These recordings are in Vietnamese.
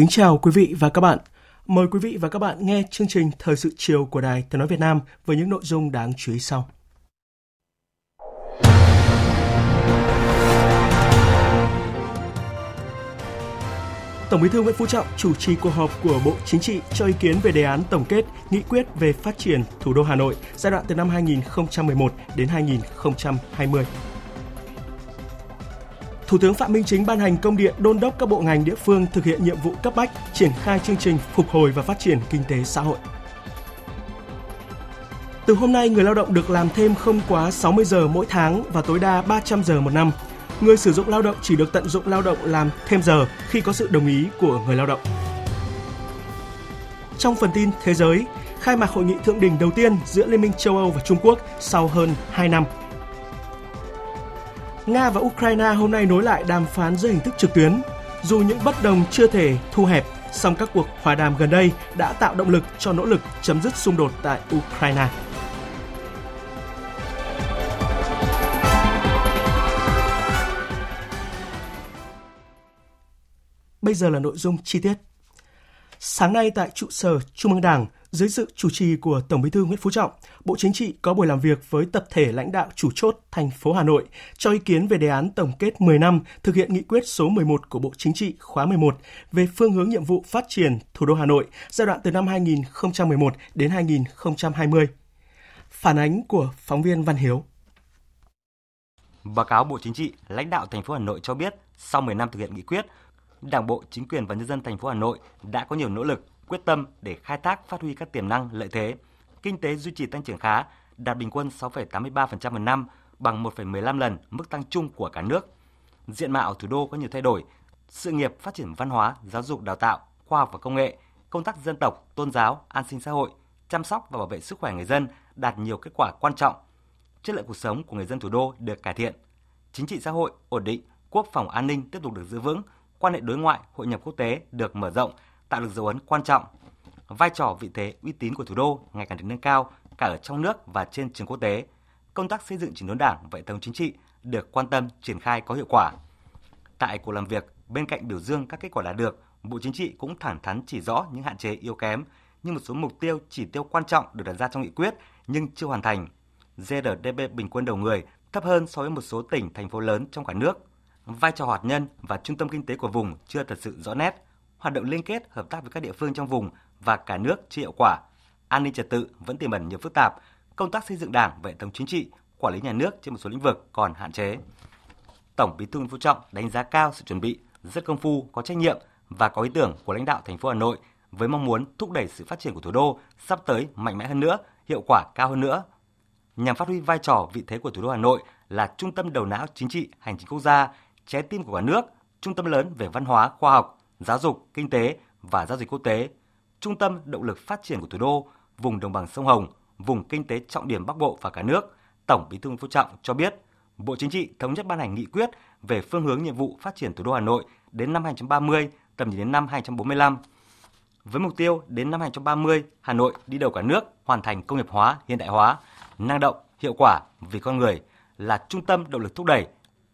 Kính chào quý vị và các bạn. Mời quý vị và các bạn nghe chương trình Thời sự chiều của Đài Tiếng Nói Việt Nam với những nội dung đáng chú ý sau. Tổng Bí thư Nguyễn Phú Trọng chủ trì cuộc họp của Bộ Chính trị cho ý kiến về đề án tổng kết nghị quyết về phát triển thủ đô Hà Nội giai đoạn từ năm 2011 đến 2020. Thủ tướng Phạm Minh Chính ban hành công điện đôn đốc các bộ ngành địa phương thực hiện nhiệm vụ cấp bách, triển khai chương trình phục hồi và phát triển kinh tế xã hội. Từ hôm nay, người lao động được làm thêm không quá 60 giờ mỗi tháng và tối đa 300 giờ một năm. Người sử dụng lao động chỉ được tận dụng lao động làm thêm giờ khi có sự đồng ý của người lao động. Trong phần tin thế giới, khai mạc hội nghị thượng đỉnh đầu tiên giữa Liên minh châu Âu và Trung Quốc sau hơn 2 năm – Nga và Ukraine hôm nay nối lại đàm phán dưới hình thức trực tuyến. Dù những bất đồng chưa thể thu hẹp, song các cuộc hòa đàm gần đây đã tạo động lực cho nỗ lực chấm dứt xung đột tại Ukraine. Bây giờ là nội dung chi tiết. Sáng nay tại trụ sở Trung ương Đảng, dưới sự chủ trì của Tổng Bí thư Nguyễn Phú Trọng, Bộ Chính trị có buổi làm việc với tập thể lãnh đạo chủ chốt thành phố Hà Nội cho ý kiến về đề án tổng kết 10 năm thực hiện nghị quyết số 11 của Bộ Chính trị khóa 11 về phương hướng nhiệm vụ phát triển thủ đô Hà Nội giai đoạn từ năm 2011 đến 2020. Phản ánh của phóng viên Văn Hiếu. Báo cáo Bộ Chính trị, lãnh đạo thành phố Hà Nội cho biết, sau 10 năm thực hiện nghị quyết, Đảng bộ, chính quyền và nhân dân thành phố Hà Nội đã có nhiều nỗ lực, quyết tâm để khai thác phát huy các tiềm năng lợi thế. Kinh tế duy trì tăng trưởng khá, đạt bình quân 6,83% một năm, bằng 1,15 lần mức tăng chung của cả nước. Diện mạo thủ đô có nhiều thay đổi, sự nghiệp phát triển văn hóa, giáo dục đào tạo, khoa học và công nghệ, công tác dân tộc, tôn giáo, an sinh xã hội, chăm sóc và bảo vệ sức khỏe người dân đạt nhiều kết quả quan trọng. Chất lượng cuộc sống của người dân thủ đô được cải thiện, chính trị xã hội ổn định, quốc phòng an ninh tiếp tục được giữ vững, quan hệ đối ngoại, hội nhập quốc tế được mở rộng, tạo được dấu ấn quan trọng. Vai trò vị thế uy tín của thủ đô ngày càng được nâng cao cả ở trong nước và trên trường quốc tế. Công tác xây dựng chỉnh đốn Đảng và hệ thống chính trị được quan tâm triển khai có hiệu quả. Tại cuộc làm việc, bên cạnh biểu dương các kết quả đạt được, Bộ Chính trị cũng thẳng thắn chỉ rõ những hạn chế yếu kém như một số mục tiêu chỉ tiêu quan trọng được đặt ra trong nghị quyết nhưng chưa hoàn thành. GRDP bình quân đầu người thấp hơn so với một số tỉnh thành phố lớn trong cả nước vai trò hạt nhân và trung tâm kinh tế của vùng chưa thật sự rõ nét, hoạt động liên kết hợp tác với các địa phương trong vùng và cả nước chưa hiệu quả, an ninh trật tự vẫn tiềm ẩn nhiều phức tạp, công tác xây dựng Đảng và hệ thống chính trị, quản lý nhà nước trên một số lĩnh vực còn hạn chế. Tổng Bí thư Nguyễn Phú Trọng đánh giá cao sự chuẩn bị rất công phu, có trách nhiệm và có ý tưởng của lãnh đạo thành phố Hà Nội với mong muốn thúc đẩy sự phát triển của thủ đô sắp tới mạnh mẽ hơn nữa, hiệu quả cao hơn nữa. Nhằm phát huy vai trò vị thế của thủ đô Hà Nội là trung tâm đầu não chính trị, hành chính quốc gia, trái tim của cả nước, trung tâm lớn về văn hóa, khoa học, giáo dục, kinh tế và giao dịch quốc tế, trung tâm động lực phát triển của thủ đô, vùng đồng bằng sông Hồng, vùng kinh tế trọng điểm Bắc Bộ và cả nước, Tổng Bí thư Nguyễn Phú Trọng cho biết, Bộ Chính trị thống nhất ban hành nghị quyết về phương hướng nhiệm vụ phát triển thủ đô Hà Nội đến năm 2030, tầm nhìn đến năm 2045. Với mục tiêu đến năm 2030, Hà Nội đi đầu cả nước hoàn thành công nghiệp hóa, hiện đại hóa, năng động, hiệu quả vì con người là trung tâm động lực thúc đẩy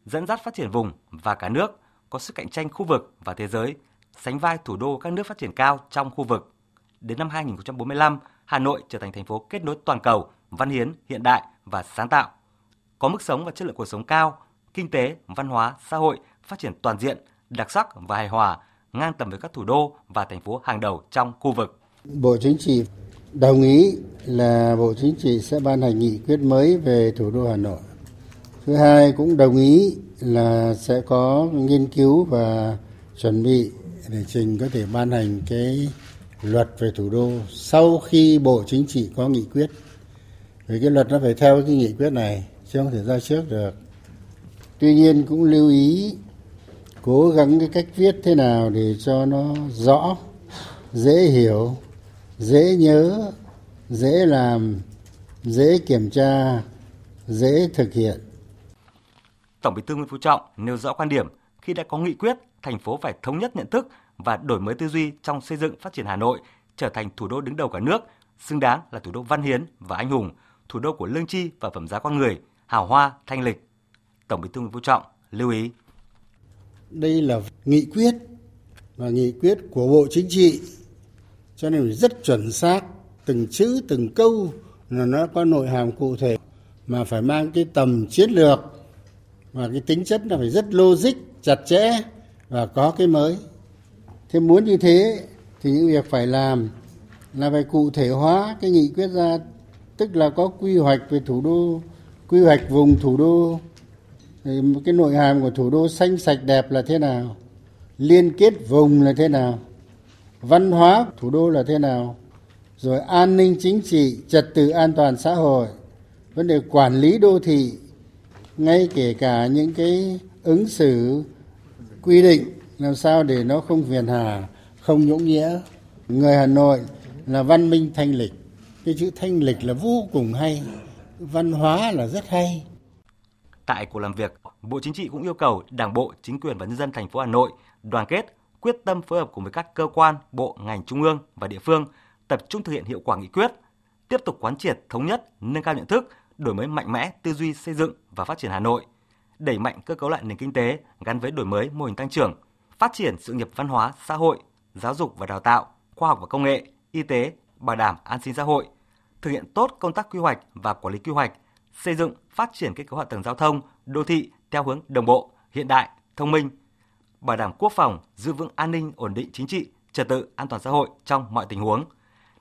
dẫn dắt phát triển vùng và cả nước có sức cạnh tranh khu vực và thế giới, sánh vai thủ đô các nước phát triển cao trong khu vực. Đến năm 2045, Hà Nội trở thành thành phố kết nối toàn cầu, văn hiến, hiện đại và sáng tạo. Có mức sống và chất lượng cuộc sống cao, kinh tế, văn hóa, xã hội phát triển toàn diện, đặc sắc và hài hòa, ngang tầm với các thủ đô và thành phố hàng đầu trong khu vực. Bộ Chính trị đồng ý là Bộ Chính trị sẽ ban hành nghị quyết mới về thủ đô Hà Nội Thứ hai cũng đồng ý là sẽ có nghiên cứu và chuẩn bị để trình có thể ban hành cái luật về thủ đô sau khi Bộ Chính trị có nghị quyết. Vì cái luật nó phải theo cái nghị quyết này chứ không thể ra trước được. Tuy nhiên cũng lưu ý cố gắng cái cách viết thế nào để cho nó rõ, dễ hiểu, dễ nhớ, dễ làm, dễ kiểm tra, dễ thực hiện. Tổng Bí thư Nguyễn Phú Trọng nêu rõ quan điểm khi đã có nghị quyết, thành phố phải thống nhất nhận thức và đổi mới tư duy trong xây dựng phát triển Hà Nội trở thành thủ đô đứng đầu cả nước, xứng đáng là thủ đô văn hiến và anh hùng, thủ đô của lương tri và phẩm giá con người, hào hoa, thanh lịch. Tổng Bí thư Nguyễn Phú Trọng lưu ý. Đây là nghị quyết và nghị quyết của Bộ Chính trị cho nên rất chuẩn xác từng chữ từng câu là nó có nội hàm cụ thể mà phải mang cái tầm chiến lược và cái tính chất nó phải rất logic chặt chẽ và có cái mới. Thế muốn như thế thì những việc phải làm là phải cụ thể hóa cái nghị quyết ra, tức là có quy hoạch về thủ đô, quy hoạch vùng thủ đô. Thì một cái nội hàm của thủ đô xanh sạch đẹp là thế nào? Liên kết vùng là thế nào? Văn hóa thủ đô là thế nào? Rồi an ninh chính trị, trật tự an toàn xã hội, vấn đề quản lý đô thị, ngay kể cả những cái ứng xử quy định làm sao để nó không phiền hà không nhũng nhĩa người hà nội là văn minh thanh lịch. Cái chữ thanh lịch là vô cùng hay văn hóa là rất hay. Tại cuộc làm việc bộ chính trị cũng yêu cầu đảng bộ chính quyền và nhân dân thành phố hà nội đoàn kết quyết tâm phối hợp cùng với các cơ quan bộ ngành trung ương và địa phương tập trung thực hiện hiệu quả nghị quyết tiếp tục quán triệt thống nhất nâng cao nhận thức đổi mới mạnh mẽ tư duy xây dựng và phát triển Hà Nội, đẩy mạnh cơ cấu lại nền kinh tế gắn với đổi mới mô hình tăng trưởng, phát triển sự nghiệp văn hóa, xã hội, giáo dục và đào tạo, khoa học và công nghệ, y tế, bảo đảm an sinh xã hội, thực hiện tốt công tác quy hoạch và quản lý quy hoạch, xây dựng, phát triển kết cấu hạ tầng giao thông, đô thị theo hướng đồng bộ, hiện đại, thông minh, bảo đảm quốc phòng, giữ vững an ninh, ổn định chính trị, trật tự, an toàn xã hội trong mọi tình huống,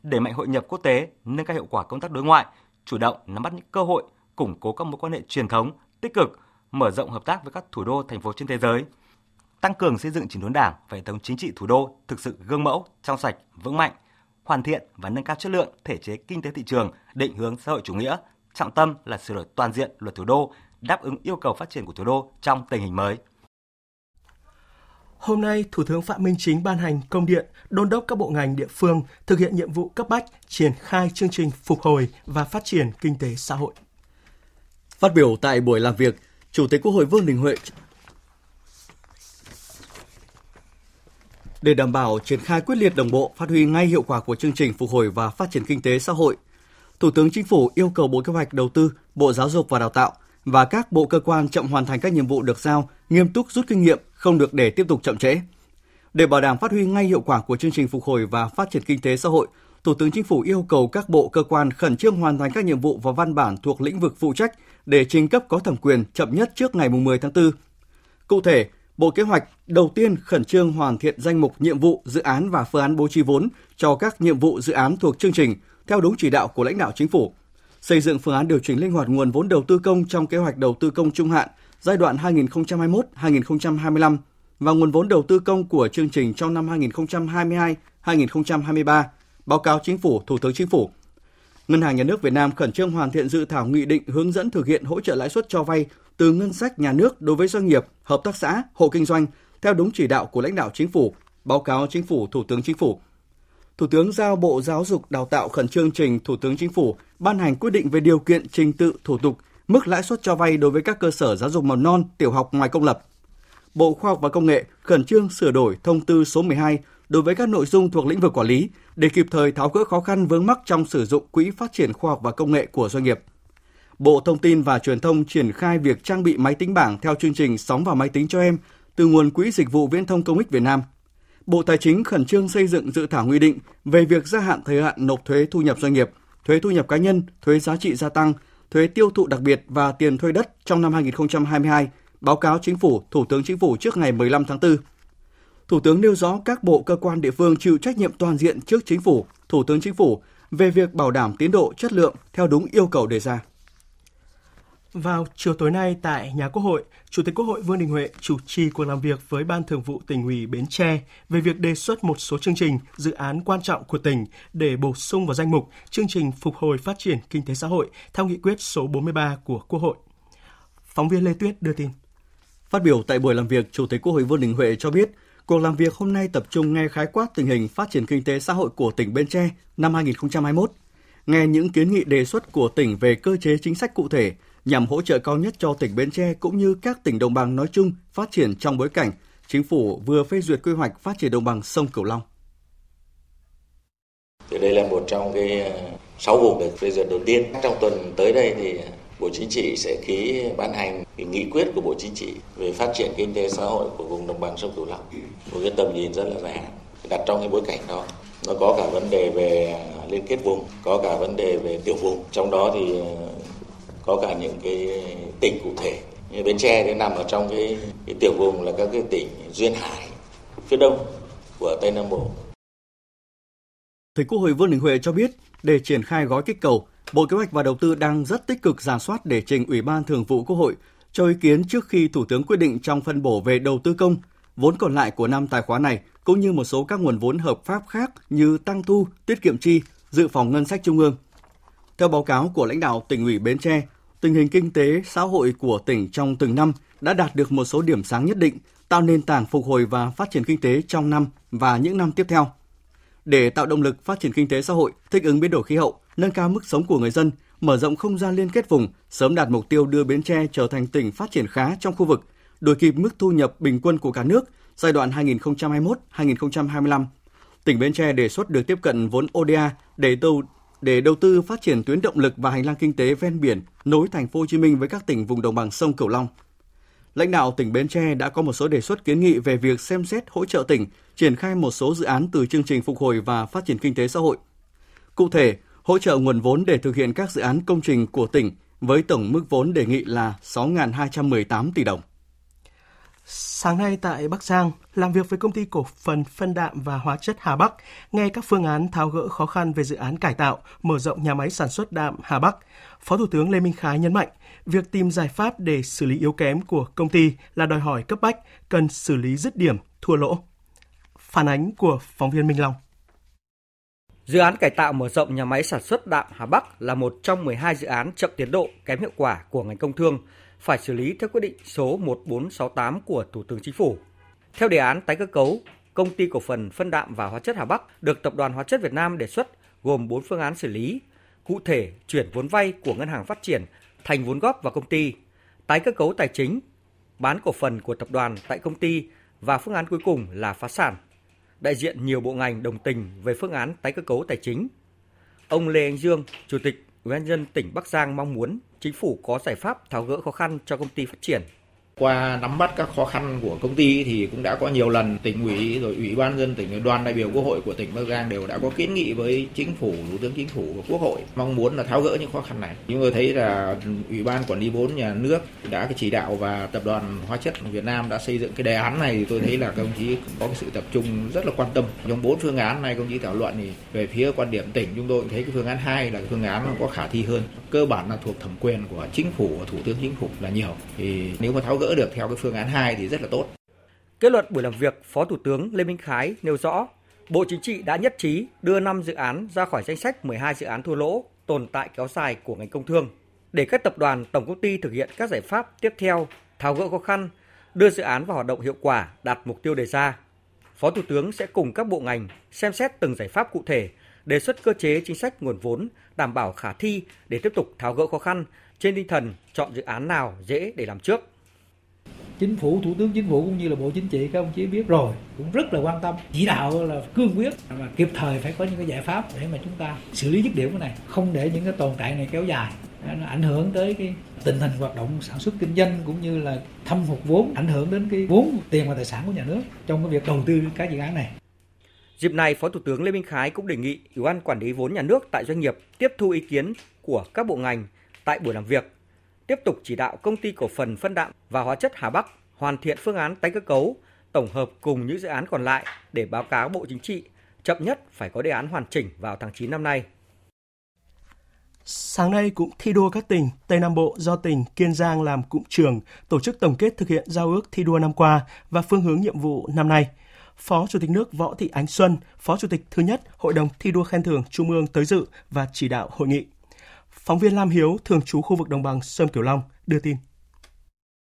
đẩy mạnh hội nhập quốc tế, nâng cao hiệu quả công tác đối ngoại, chủ động nắm bắt những cơ hội, củng cố các mối quan hệ truyền thống, tích cực, mở rộng hợp tác với các thủ đô thành phố trên thế giới, tăng cường xây dựng chỉnh đốn đảng và hệ thống chính trị thủ đô thực sự gương mẫu, trong sạch, vững mạnh, hoàn thiện và nâng cao chất lượng thể chế kinh tế thị trường, định hướng xã hội chủ nghĩa, trọng tâm là sửa đổi toàn diện luật thủ đô, đáp ứng yêu cầu phát triển của thủ đô trong tình hình mới. Hôm nay, Thủ tướng Phạm Minh Chính ban hành công điện đôn đốc các bộ ngành địa phương thực hiện nhiệm vụ cấp bách, triển khai chương trình phục hồi và phát triển kinh tế xã hội. Phát biểu tại buổi làm việc, Chủ tịch Quốc hội Vương Đình Huệ Để đảm bảo triển khai quyết liệt đồng bộ, phát huy ngay hiệu quả của chương trình phục hồi và phát triển kinh tế xã hội, Thủ tướng Chính phủ yêu cầu Bộ Kế hoạch Đầu tư, Bộ Giáo dục và Đào tạo và các bộ cơ quan chậm hoàn thành các nhiệm vụ được giao, nghiêm túc rút kinh nghiệm, không được để tiếp tục chậm trễ. Để bảo đảm phát huy ngay hiệu quả của chương trình phục hồi và phát triển kinh tế xã hội, Thủ tướng Chính phủ yêu cầu các bộ cơ quan khẩn trương hoàn thành các nhiệm vụ và văn bản thuộc lĩnh vực phụ trách để trình cấp có thẩm quyền chậm nhất trước ngày 10 tháng 4. Cụ thể, Bộ Kế hoạch đầu tiên khẩn trương hoàn thiện danh mục nhiệm vụ, dự án và phương án bố trí vốn cho các nhiệm vụ dự án thuộc chương trình theo đúng chỉ đạo của lãnh đạo chính phủ. Xây dựng phương án điều chỉnh linh hoạt nguồn vốn đầu tư công trong kế hoạch đầu tư công trung hạn giai đoạn 2021-2025 và nguồn vốn đầu tư công của chương trình trong năm 2022-2023, báo cáo Chính phủ, Thủ tướng Chính phủ. Ngân hàng Nhà nước Việt Nam khẩn trương hoàn thiện dự thảo nghị định hướng dẫn thực hiện hỗ trợ lãi suất cho vay từ ngân sách nhà nước đối với doanh nghiệp, hợp tác xã, hộ kinh doanh theo đúng chỉ đạo của lãnh đạo Chính phủ, báo cáo Chính phủ, Thủ tướng Chính phủ. Thủ tướng giao Bộ Giáo dục Đào tạo khẩn trương trình Thủ tướng Chính phủ ban hành quyết định về điều kiện trình tự thủ tục mức lãi suất cho vay đối với các cơ sở giáo dục mầm non, tiểu học ngoài công lập. Bộ Khoa học và Công nghệ khẩn trương sửa đổi thông tư số 12 đối với các nội dung thuộc lĩnh vực quản lý để kịp thời tháo gỡ khó khăn vướng mắc trong sử dụng quỹ phát triển khoa học và công nghệ của doanh nghiệp. Bộ Thông tin và Truyền thông triển khai việc trang bị máy tính bảng theo chương trình Sóng và máy tính cho em từ nguồn Quỹ Dịch vụ Viễn thông Công ích Việt Nam. Bộ Tài chính khẩn trương xây dựng dự thảo nghị định về việc gia hạn thời hạn nộp thuế thu nhập doanh nghiệp, thuế thu nhập cá nhân, thuế giá trị gia tăng, thuế tiêu thụ đặc biệt và tiền thuê đất trong năm 2022, báo cáo Chính phủ, Thủ tướng Chính phủ trước ngày 15 tháng 4. Thủ tướng nêu rõ các bộ cơ quan địa phương chịu trách nhiệm toàn diện trước Chính phủ, Thủ tướng Chính phủ về việc bảo đảm tiến độ chất lượng theo đúng yêu cầu đề ra. Vào chiều tối nay tại nhà Quốc hội, Chủ tịch Quốc hội Vương Đình Huệ chủ trì cuộc làm việc với Ban Thường vụ tỉnh ủy Bến Tre về việc đề xuất một số chương trình, dự án quan trọng của tỉnh để bổ sung vào danh mục chương trình phục hồi phát triển kinh tế xã hội theo nghị quyết số 43 của Quốc hội. Phóng viên Lê Tuyết đưa tin. Phát biểu tại buổi làm việc, Chủ tịch Quốc hội Vương Đình Huệ cho biết, cuộc làm việc hôm nay tập trung nghe khái quát tình hình phát triển kinh tế xã hội của tỉnh Bến Tre năm 2021, nghe những kiến nghị đề xuất của tỉnh về cơ chế chính sách cụ thể nhằm hỗ trợ cao nhất cho tỉnh Bến Tre cũng như các tỉnh đồng bằng nói chung phát triển trong bối cảnh chính phủ vừa phê duyệt quy hoạch phát triển đồng bằng sông Cửu Long. Thì đây là một trong cái ờ, sáu vùng được phê duyệt đầu tiên. Trong tuần tới đây thì Bộ Chính trị sẽ ký ban hành cái nghị quyết của Bộ Chính trị về phát triển kinh tế xã hội của vùng đồng bằng sông Cửu Long. Một cái tầm nhìn rất là dài hạn. Đặt trong cái bối cảnh đó, nó có cả vấn đề về à, liên kết vùng, có cả vấn đề về tiểu vùng. Trong đó thì à, có cả những cái tỉnh cụ thể như Bến Tre thì nằm ở trong cái, cái tiểu vùng là các cái tỉnh duyên hải phía đông của Tây Nam Bộ. Thầy Quốc hội Vương Đình Huệ cho biết, để triển khai gói kích cầu, Bộ Kế hoạch và Đầu tư đang rất tích cực giả soát để trình Ủy ban Thường vụ Quốc hội cho ý kiến trước khi Thủ tướng quyết định trong phân bổ về đầu tư công, vốn còn lại của năm tài khoá này cũng như một số các nguồn vốn hợp pháp khác như tăng thu, tiết kiệm chi, dự phòng ngân sách trung ương. Theo báo cáo của lãnh đạo tỉnh ủy Bến Tre, tình hình kinh tế xã hội của tỉnh trong từng năm đã đạt được một số điểm sáng nhất định, tạo nền tảng phục hồi và phát triển kinh tế trong năm và những năm tiếp theo. Để tạo động lực phát triển kinh tế xã hội, thích ứng biến đổi khí hậu, nâng cao mức sống của người dân, mở rộng không gian liên kết vùng, sớm đạt mục tiêu đưa Bến Tre trở thành tỉnh phát triển khá trong khu vực, đuổi kịp mức thu nhập bình quân của cả nước giai đoạn 2021-2025. Tỉnh Bến Tre đề xuất được tiếp cận vốn ODA để đầu để đầu tư phát triển tuyến động lực và hành lang kinh tế ven biển nối thành phố Hồ Chí Minh với các tỉnh vùng đồng bằng sông Cửu Long. Lãnh đạo tỉnh Bến Tre đã có một số đề xuất kiến nghị về việc xem xét hỗ trợ tỉnh triển khai một số dự án từ chương trình phục hồi và phát triển kinh tế xã hội. Cụ thể, hỗ trợ nguồn vốn để thực hiện các dự án công trình của tỉnh với tổng mức vốn đề nghị là 6.218 tỷ đồng. Sáng nay tại Bắc Giang, làm việc với công ty cổ phần phân đạm và hóa chất Hà Bắc, nghe các phương án tháo gỡ khó khăn về dự án cải tạo, mở rộng nhà máy sản xuất đạm Hà Bắc, Phó Thủ tướng Lê Minh Khái nhấn mạnh, việc tìm giải pháp để xử lý yếu kém của công ty là đòi hỏi cấp bách, cần xử lý dứt điểm, thua lỗ. Phản ánh của phóng viên Minh Long. Dự án cải tạo mở rộng nhà máy sản xuất đạm Hà Bắc là một trong 12 dự án chậm tiến độ kém hiệu quả của ngành công thương, phải xử lý theo quyết định số 1468 của Thủ tướng Chính phủ. Theo đề án tái cơ cấu, công ty cổ phần phân đạm và hóa chất Hà Bắc được Tập đoàn Hóa chất Việt Nam đề xuất gồm 4 phương án xử lý, cụ thể chuyển vốn vay của ngân hàng phát triển thành vốn góp vào công ty, tái cơ cấu tài chính, bán cổ phần của tập đoàn tại công ty và phương án cuối cùng là phá sản. Đại diện nhiều bộ ngành đồng tình về phương án tái cơ cấu tài chính. Ông Lê Anh Dương, Chủ tịch Ủy ban dân tỉnh Bắc Giang mong muốn chính phủ có giải pháp tháo gỡ khó khăn cho công ty phát triển qua nắm bắt các khó khăn của công ty thì cũng đã có nhiều lần tỉnh ủy rồi ủy ban dân tỉnh đoàn đại biểu quốc hội của tỉnh Bắc Giang đều đã có kiến nghị với chính phủ, thủ tướng chính phủ và quốc hội mong muốn là tháo gỡ những khó khăn này. Chúng tôi thấy là ủy ban quản lý vốn nhà nước đã chỉ đạo và tập đoàn hóa chất Việt Nam đã xây dựng cái đề án này thì tôi thấy là các ông chí có cái sự tập trung rất là quan tâm. Trong bốn phương án này công chí thảo luận thì về phía quan điểm tỉnh chúng tôi thấy cái phương án 2 là cái phương án có khả thi hơn. Cơ bản là thuộc thẩm quyền của chính phủ và thủ tướng chính phủ là nhiều. Thì nếu mà tháo gỡ gỡ được theo cái phương án 2 thì rất là tốt. Kết luận buổi làm việc, Phó Thủ tướng Lê Minh Khái nêu rõ, Bộ Chính trị đã nhất trí đưa 5 dự án ra khỏi danh sách 12 dự án thua lỗ tồn tại kéo dài của ngành công thương để các tập đoàn tổng công ty thực hiện các giải pháp tiếp theo tháo gỡ khó khăn, đưa dự án vào hoạt động hiệu quả đạt mục tiêu đề ra. Phó Thủ tướng sẽ cùng các bộ ngành xem xét từng giải pháp cụ thể, đề xuất cơ chế chính sách nguồn vốn đảm bảo khả thi để tiếp tục tháo gỡ khó khăn trên tinh thần chọn dự án nào dễ để làm trước chính phủ thủ tướng chính phủ cũng như là bộ chính trị các ông chí biết rồi cũng rất là quan tâm chỉ đạo là cương quyết mà kịp thời phải có những cái giải pháp để mà chúng ta xử lý dứt điểm cái này không để những cái tồn tại này kéo dài. Nó ảnh hưởng tới cái tình hình hoạt động sản xuất kinh doanh cũng như là thâm hụt vốn ảnh hưởng đến cái vốn tiền và tài sản của nhà nước trong cái việc đầu tư các dự án này. Dịp này, Phó Thủ tướng Lê Minh Khái cũng đề nghị Ủy ban Quản lý vốn nhà nước tại doanh nghiệp tiếp thu ý kiến của các bộ ngành tại buổi làm việc tiếp tục chỉ đạo công ty cổ phần phân đạm và hóa chất Hà Bắc hoàn thiện phương án tái cơ cấu, tổng hợp cùng những dự án còn lại để báo cáo Bộ Chính trị, chậm nhất phải có đề án hoàn chỉnh vào tháng 9 năm nay. Sáng nay cũng thi đua các tỉnh Tây Nam Bộ do tỉnh Kiên Giang làm cụm trường tổ chức tổng kết thực hiện giao ước thi đua năm qua và phương hướng nhiệm vụ năm nay. Phó Chủ tịch nước Võ Thị Ánh Xuân, Phó Chủ tịch thứ nhất Hội đồng thi đua khen thưởng Trung ương tới dự và chỉ đạo hội nghị. Phóng viên Lam Hiếu, thường trú khu vực đồng bằng Sông Cửu Long, đưa tin.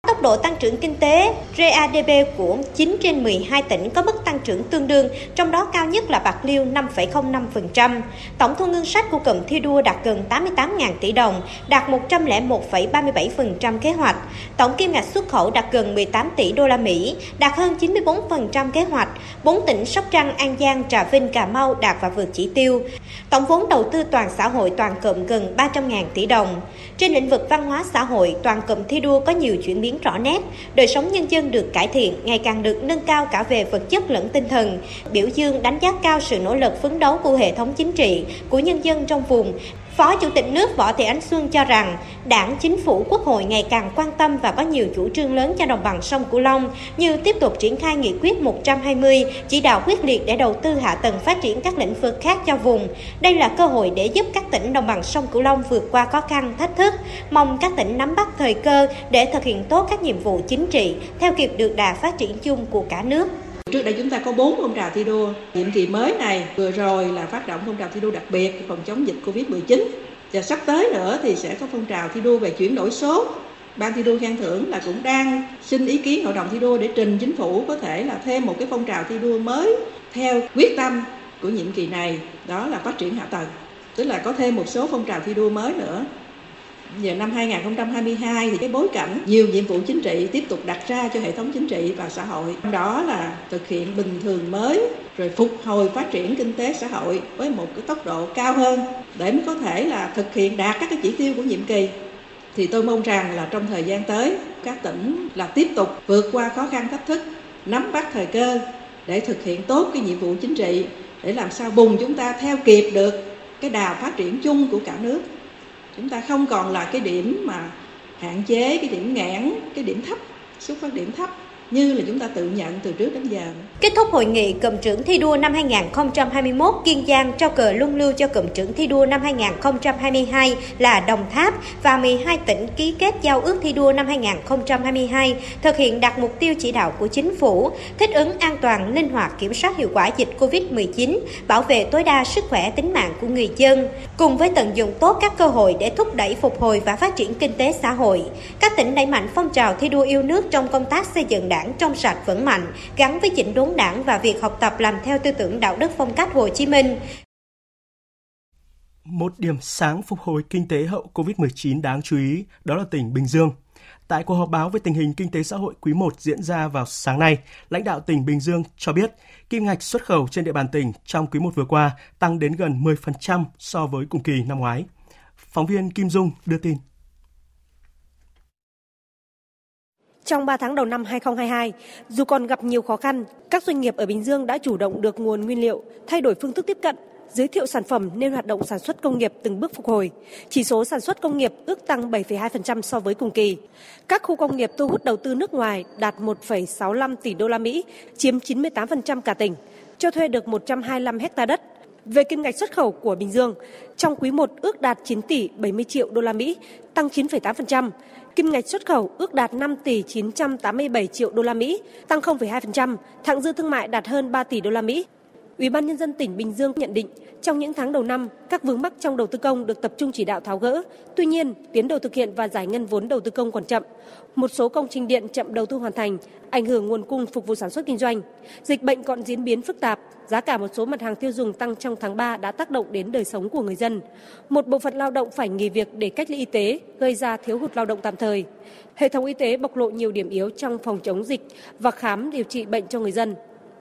Tốc độ tăng trưởng kinh tế GADP của 9 trên 12 tỉnh có mức tăng trưởng tương đương, trong đó cao nhất là Bạc Liêu 5,05%. Tổng thu ngân sách của cụm thi đua đạt gần 88.000 tỷ đồng, đạt 101,37% kế hoạch. Tổng kim ngạch xuất khẩu đạt gần 18 tỷ đô la Mỹ, đạt hơn 94% kế hoạch. 4 tỉnh Sóc Trăng, An Giang, Trà Vinh, Cà Mau đạt và vượt chỉ tiêu. Tổng vốn đầu tư toàn xã hội toàn cụm gần 300.000 tỷ đồng. Trên lĩnh vực văn hóa xã hội, toàn cụm thi đua có nhiều chuyển biến rõ nét, đời sống nhân dân được cải thiện, ngày càng được nâng cao cả về vật chất lẫn tinh thần, biểu dương đánh giá cao sự nỗ lực phấn đấu của hệ thống chính trị, của nhân dân trong vùng, Phó Chủ tịch nước Võ Thị Ánh Xuân cho rằng, Đảng, Chính phủ, Quốc hội ngày càng quan tâm và có nhiều chủ trương lớn cho đồng bằng sông Cửu Long như tiếp tục triển khai nghị quyết 120, chỉ đạo quyết liệt để đầu tư hạ tầng phát triển các lĩnh vực khác cho vùng. Đây là cơ hội để giúp các tỉnh đồng bằng sông Cửu Long vượt qua khó khăn, thách thức. Mong các tỉnh nắm bắt thời cơ để thực hiện tốt các nhiệm vụ chính trị theo kịp được đà phát triển chung của cả nước. Trước đây chúng ta có bốn phong trào thi đua. Nhiệm kỳ mới này, vừa rồi là phát động phong trào thi đua đặc biệt, phòng chống dịch Covid-19. Và sắp tới nữa thì sẽ có phong trào thi đua về chuyển đổi số. Ban thi đua khen thưởng là cũng đang xin ý kiến hội đồng thi đua để trình chính phủ có thể là thêm một cái phong trào thi đua mới theo quyết tâm của nhiệm kỳ này, đó là phát triển hạ tầng tức là có thêm một số phong trào thi đua mới nữa Giờ năm 2022 thì cái bối cảnh nhiều nhiệm vụ chính trị tiếp tục đặt ra cho hệ thống chính trị và xã hội. Đó là thực hiện bình thường mới, rồi phục hồi phát triển kinh tế xã hội với một cái tốc độ cao hơn để mới có thể là thực hiện đạt các cái chỉ tiêu của nhiệm kỳ. Thì tôi mong rằng là trong thời gian tới các tỉnh là tiếp tục vượt qua khó khăn thách thức, nắm bắt thời cơ để thực hiện tốt cái nhiệm vụ chính trị để làm sao bùng chúng ta theo kịp được cái đà phát triển chung của cả nước chúng ta không còn là cái điểm mà hạn chế cái điểm nghẽn cái điểm thấp xuất phát điểm thấp như là chúng ta tự nhận từ trước đến giờ. Kết thúc hội nghị cụm trưởng thi đua năm 2021, Kiên Giang trao cờ luân lưu cho cụm trưởng thi đua năm 2022 là Đồng Tháp và 12 tỉnh ký kết giao ước thi đua năm 2022 thực hiện đạt mục tiêu chỉ đạo của chính phủ, thích ứng an toàn, linh hoạt kiểm soát hiệu quả dịch Covid-19, bảo vệ tối đa sức khỏe tính mạng của người dân, cùng với tận dụng tốt các cơ hội để thúc đẩy phục hồi và phát triển kinh tế xã hội. Các tỉnh đẩy mạnh phong trào thi đua yêu nước trong công tác xây dựng đảng trong sạch vững mạnh, gắn với chỉnh đốn đảng và việc học tập làm theo tư tưởng đạo đức phong cách Hồ Chí Minh. Một điểm sáng phục hồi kinh tế hậu Covid-19 đáng chú ý đó là tỉnh Bình Dương. Tại cuộc họp báo về tình hình kinh tế xã hội quý 1 diễn ra vào sáng nay, lãnh đạo tỉnh Bình Dương cho biết kim ngạch xuất khẩu trên địa bàn tỉnh trong quý 1 vừa qua tăng đến gần 10% so với cùng kỳ năm ngoái. Phóng viên Kim Dung đưa tin. Trong 3 tháng đầu năm 2022, dù còn gặp nhiều khó khăn, các doanh nghiệp ở Bình Dương đã chủ động được nguồn nguyên liệu, thay đổi phương thức tiếp cận, giới thiệu sản phẩm nên hoạt động sản xuất công nghiệp từng bước phục hồi. Chỉ số sản xuất công nghiệp ước tăng 7,2% so với cùng kỳ. Các khu công nghiệp thu hút đầu tư nước ngoài đạt 1,65 tỷ đô la Mỹ, chiếm 98% cả tỉnh, cho thuê được 125 hecta đất. Về kim ngạch xuất khẩu của Bình Dương, trong quý 1 ước đạt 9 tỷ 70 triệu đô la Mỹ, tăng 9,8%. Kim ngạch xuất khẩu ước đạt 5 tỷ 987 triệu đô la Mỹ, tăng 0,2%, thặng dư thương mại đạt hơn 3 tỷ đô la Mỹ. Ủy ban nhân dân tỉnh Bình Dương nhận định, trong những tháng đầu năm, các vướng mắc trong đầu tư công được tập trung chỉ đạo tháo gỡ. Tuy nhiên, tiến độ thực hiện và giải ngân vốn đầu tư công còn chậm. Một số công trình điện chậm đầu tư hoàn thành, ảnh hưởng nguồn cung phục vụ sản xuất kinh doanh. Dịch bệnh còn diễn biến phức tạp, giá cả một số mặt hàng tiêu dùng tăng trong tháng 3 đã tác động đến đời sống của người dân. Một bộ phận lao động phải nghỉ việc để cách ly y tế, gây ra thiếu hụt lao động tạm thời. Hệ thống y tế bộc lộ nhiều điểm yếu trong phòng chống dịch và khám điều trị bệnh cho người dân.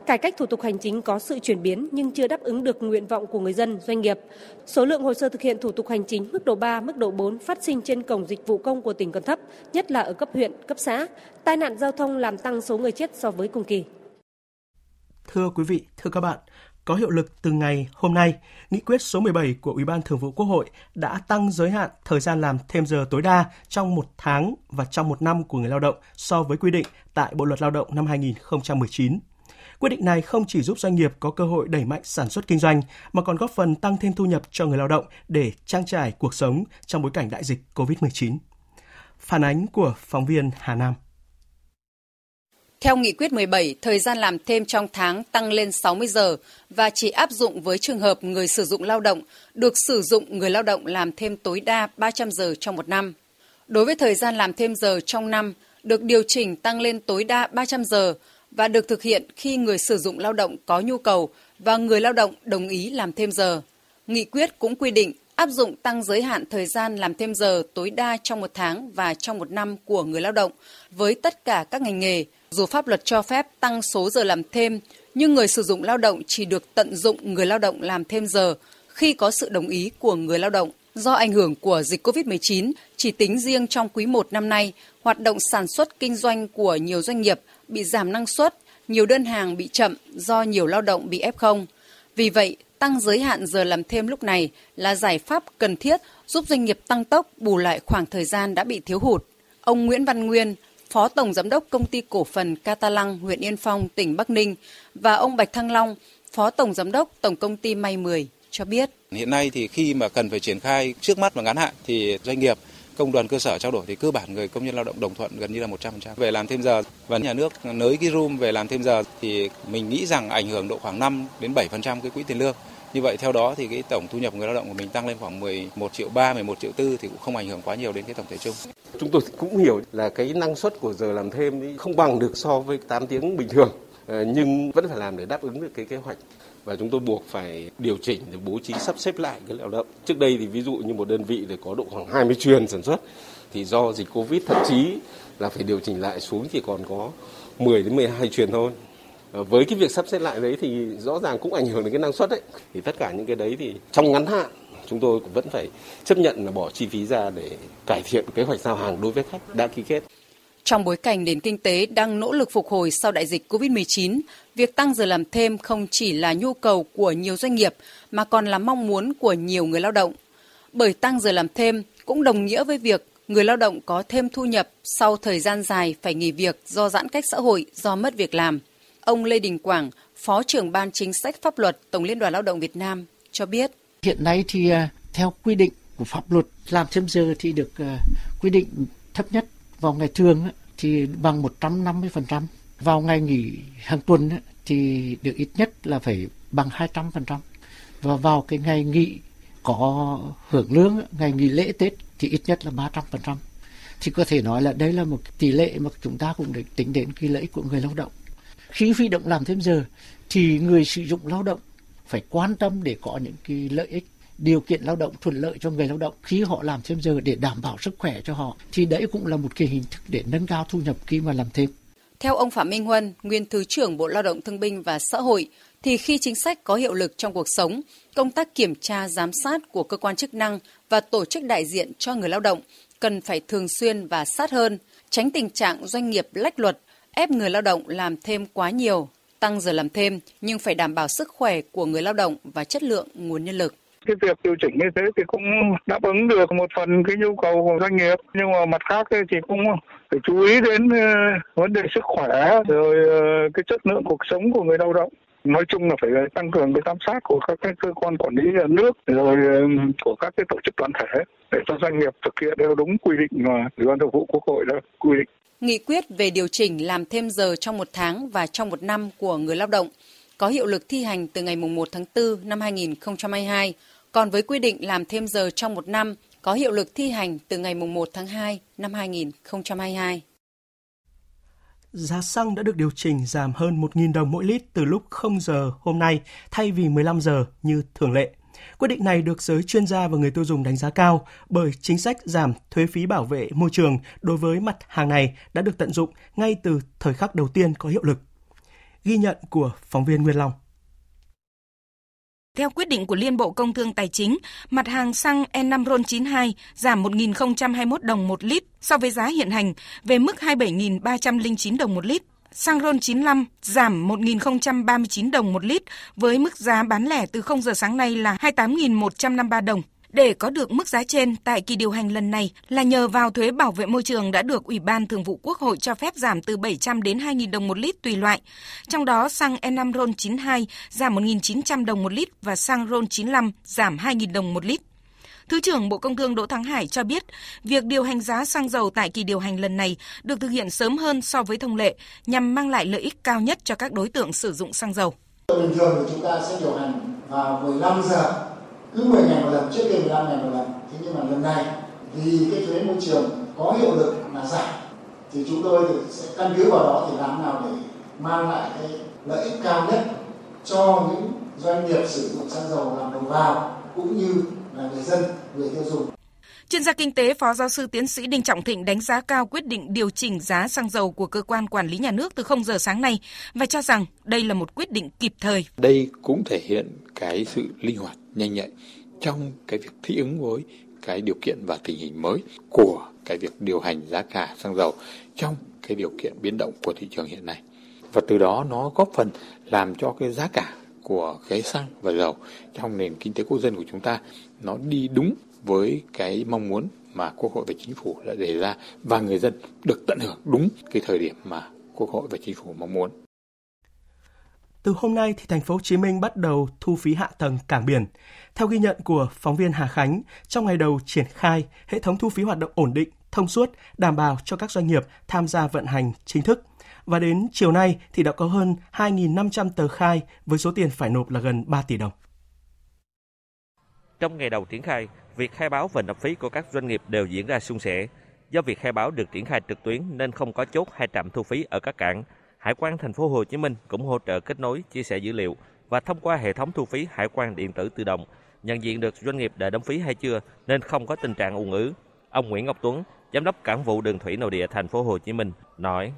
Cải cách thủ tục hành chính có sự chuyển biến nhưng chưa đáp ứng được nguyện vọng của người dân, doanh nghiệp. Số lượng hồ sơ thực hiện thủ tục hành chính mức độ 3, mức độ 4 phát sinh trên cổng dịch vụ công của tỉnh còn thấp, nhất là ở cấp huyện, cấp xã. Tai nạn giao thông làm tăng số người chết so với cùng kỳ. Thưa quý vị, thưa các bạn, có hiệu lực từ ngày hôm nay, nghị quyết số 17 của Ủy ban Thường vụ Quốc hội đã tăng giới hạn thời gian làm thêm giờ tối đa trong một tháng và trong một năm của người lao động so với quy định tại Bộ luật Lao động năm 2019. Quyết định này không chỉ giúp doanh nghiệp có cơ hội đẩy mạnh sản xuất kinh doanh mà còn góp phần tăng thêm thu nhập cho người lao động để trang trải cuộc sống trong bối cảnh đại dịch COVID-19. Phản ánh của phóng viên Hà Nam. Theo nghị quyết 17, thời gian làm thêm trong tháng tăng lên 60 giờ và chỉ áp dụng với trường hợp người sử dụng lao động được sử dụng người lao động làm thêm tối đa 300 giờ trong một năm. Đối với thời gian làm thêm giờ trong năm, được điều chỉnh tăng lên tối đa 300 giờ và được thực hiện khi người sử dụng lao động có nhu cầu và người lao động đồng ý làm thêm giờ. Nghị quyết cũng quy định áp dụng tăng giới hạn thời gian làm thêm giờ tối đa trong một tháng và trong một năm của người lao động với tất cả các ngành nghề, dù pháp luật cho phép tăng số giờ làm thêm, nhưng người sử dụng lao động chỉ được tận dụng người lao động làm thêm giờ khi có sự đồng ý của người lao động. Do ảnh hưởng của dịch COVID-19, chỉ tính riêng trong quý 1 năm nay, hoạt động sản xuất kinh doanh của nhiều doanh nghiệp bị giảm năng suất, nhiều đơn hàng bị chậm do nhiều lao động bị F0. Vì vậy, tăng giới hạn giờ làm thêm lúc này là giải pháp cần thiết giúp doanh nghiệp tăng tốc bù lại khoảng thời gian đã bị thiếu hụt. Ông Nguyễn Văn Nguyên, Phó Tổng Giám đốc Công ty Cổ phần Catalang, huyện Yên Phong, tỉnh Bắc Ninh và ông Bạch Thăng Long, Phó Tổng Giám đốc Tổng Công ty May 10 cho biết. Hiện nay thì khi mà cần phải triển khai trước mắt và ngắn hạn thì doanh nghiệp công đoàn cơ sở trao đổi thì cơ bản người công nhân lao động đồng thuận gần như là 100%. Về làm thêm giờ và nhà nước nới cái room về làm thêm giờ thì mình nghĩ rằng ảnh hưởng độ khoảng 5 đến 7% cái quỹ tiền lương. Như vậy theo đó thì cái tổng thu nhập người lao động của mình tăng lên khoảng 11 triệu 3, 11 triệu 4 thì cũng không ảnh hưởng quá nhiều đến cái tổng thể chung. Chúng tôi cũng hiểu là cái năng suất của giờ làm thêm không bằng được so với 8 tiếng bình thường ờ, nhưng vẫn phải làm để đáp ứng được cái kế hoạch và chúng tôi buộc phải điều chỉnh để bố trí sắp xếp lại cái lao động. Trước đây thì ví dụ như một đơn vị để có độ khoảng 20 chuyên sản xuất, thì do dịch Covid thậm chí là phải điều chỉnh lại xuống chỉ còn có 10 đến 12 truyền thôi. Ờ, với cái việc sắp xếp lại đấy thì rõ ràng cũng ảnh hưởng đến cái năng suất đấy. Thì tất cả những cái đấy thì trong ngắn hạn, chúng tôi cũng vẫn phải chấp nhận là bỏ chi phí ra để cải thiện kế hoạch giao hàng đối với khách đã ký kết. Trong bối cảnh nền kinh tế đang nỗ lực phục hồi sau đại dịch COVID-19, việc tăng giờ làm thêm không chỉ là nhu cầu của nhiều doanh nghiệp mà còn là mong muốn của nhiều người lao động. Bởi tăng giờ làm thêm cũng đồng nghĩa với việc người lao động có thêm thu nhập sau thời gian dài phải nghỉ việc do giãn cách xã hội do mất việc làm. Ông Lê Đình Quảng, Phó trưởng Ban Chính sách Pháp luật Tổng Liên đoàn Lao động Việt Nam cho biết. Hiện nay thì à, theo quy định của pháp luật làm thêm giờ thì được à, quy định thấp nhất vào ngày thường thì bằng 150%, vào ngày nghỉ hàng tuần thì được ít nhất là phải bằng 200% và vào cái ngày nghỉ có hưởng lương ngày nghỉ lễ Tết thì ít nhất là 300%. Thì có thể nói là đây là một tỷ lệ mà chúng ta cũng được tính đến cái lợi ích của người lao động. Khi phi động làm thêm giờ thì người sử dụng lao động phải quan tâm để có những cái lợi ích điều kiện lao động thuận lợi cho người lao động khi họ làm thêm giờ để đảm bảo sức khỏe cho họ thì đấy cũng là một cái hình thức để nâng cao thu nhập khi mà làm thêm. Theo ông Phạm Minh Huân, nguyên Thứ trưởng Bộ Lao động Thương binh và Xã hội, thì khi chính sách có hiệu lực trong cuộc sống, công tác kiểm tra giám sát của cơ quan chức năng và tổ chức đại diện cho người lao động cần phải thường xuyên và sát hơn, tránh tình trạng doanh nghiệp lách luật, ép người lao động làm thêm quá nhiều, tăng giờ làm thêm nhưng phải đảm bảo sức khỏe của người lao động và chất lượng nguồn nhân lực cái việc điều chỉnh như thế thì cũng đáp ứng được một phần cái nhu cầu của doanh nghiệp. Nhưng mà mặt khác thì cũng phải chú ý đến ờ, vấn đề sức khỏe, rồi ờ, cái chất lượng cuộc sống của người lao động. Nói chung là phải ờ, tăng cường cái giám sát của các cái cơ quan quản lý nhà nước, rồi của các cái tổ chức đoàn thể để cho doanh nghiệp thực hiện theo đúng quy định mà ủy ban thường vụ quốc hội đã quy định. Nghị quyết về điều chỉnh làm thêm giờ trong một tháng và trong một năm của người lao động có hiệu lực thi hành từ ngày 1 tháng 4 năm 2022 còn với quy định làm thêm giờ trong một năm, có hiệu lực thi hành từ ngày 1 tháng 2 năm 2022. Giá xăng đã được điều chỉnh giảm hơn 1.000 đồng mỗi lít từ lúc 0 giờ hôm nay, thay vì 15 giờ như thường lệ. Quyết định này được giới chuyên gia và người tiêu dùng đánh giá cao bởi chính sách giảm thuế phí bảo vệ môi trường đối với mặt hàng này đã được tận dụng ngay từ thời khắc đầu tiên có hiệu lực. Ghi nhận của phóng viên Nguyên Long. Theo quyết định của Liên Bộ Công Thương Tài chính, mặt hàng xăng E5 RON92 giảm 1.021 đồng một lít so với giá hiện hành về mức 27.309 đồng một lít. Xăng RON 95 giảm 1.039 đồng một lít với mức giá bán lẻ từ 0 giờ sáng nay là 28.153 đồng. Để có được mức giá trên tại kỳ điều hành lần này là nhờ vào thuế bảo vệ môi trường đã được Ủy ban Thường vụ Quốc hội cho phép giảm từ 700 đến 2.000 đồng một lít tùy loại. Trong đó xăng E5 RON 92 giảm 1.900 đồng một lít và xăng RON 95 giảm 2.000 đồng một lít. Thứ trưởng Bộ Công Thương Đỗ Thắng Hải cho biết, việc điều hành giá xăng dầu tại kỳ điều hành lần này được thực hiện sớm hơn so với thông lệ nhằm mang lại lợi ích cao nhất cho các đối tượng sử dụng xăng dầu. Bình thường thì chúng ta sẽ điều hành vào 15 giờ, cứ 10 ngày một lần, trước kia 15 ngày một lần. Thế nhưng mà lần này vì cái thuế môi trường có hiệu lực là giảm thì chúng tôi thì sẽ căn cứ vào đó thì làm nào để mang lại cái lợi ích cao nhất cho những doanh nghiệp sử dụng xăng dầu làm đầu vào cũng như là người dân, người tiêu dùng. Chuyên gia kinh tế Phó Giáo sư Tiến sĩ Đinh Trọng Thịnh đánh giá cao quyết định điều chỉnh giá xăng dầu của cơ quan quản lý nhà nước từ 0 giờ sáng nay và cho rằng đây là một quyết định kịp thời. Đây cũng thể hiện cái sự linh hoạt, nhanh nhạy trong cái việc thích ứng với cái điều kiện và tình hình mới của cái việc điều hành giá cả xăng dầu trong cái điều kiện biến động của thị trường hiện nay. Và từ đó nó góp phần làm cho cái giá cả của cái xăng và dầu trong nền kinh tế quốc dân của chúng ta nó đi đúng với cái mong muốn mà Quốc hội và Chính phủ đã đề ra và người dân được tận hưởng đúng cái thời điểm mà Quốc hội và Chính phủ mong muốn. Từ hôm nay thì thành phố Hồ Chí Minh bắt đầu thu phí hạ tầng cảng biển. Theo ghi nhận của phóng viên Hà Khánh, trong ngày đầu triển khai, hệ thống thu phí hoạt động ổn định, thông suốt, đảm bảo cho các doanh nghiệp tham gia vận hành chính thức. Và đến chiều nay thì đã có hơn 2.500 tờ khai với số tiền phải nộp là gần 3 tỷ đồng. Trong ngày đầu triển khai, việc khai báo và nộp phí của các doanh nghiệp đều diễn ra suôn sẻ. Do việc khai báo được triển khai trực tuyến nên không có chốt hay trạm thu phí ở các cảng. Hải quan thành phố Hồ Chí Minh cũng hỗ trợ kết nối, chia sẻ dữ liệu và thông qua hệ thống thu phí hải quan điện tử tự động, nhận diện được doanh nghiệp đã đóng phí hay chưa nên không có tình trạng ùn ứ. Ông Nguyễn Ngọc Tuấn, giám đốc cảng vụ đường thủy nội địa thành phố Hồ Chí Minh nói: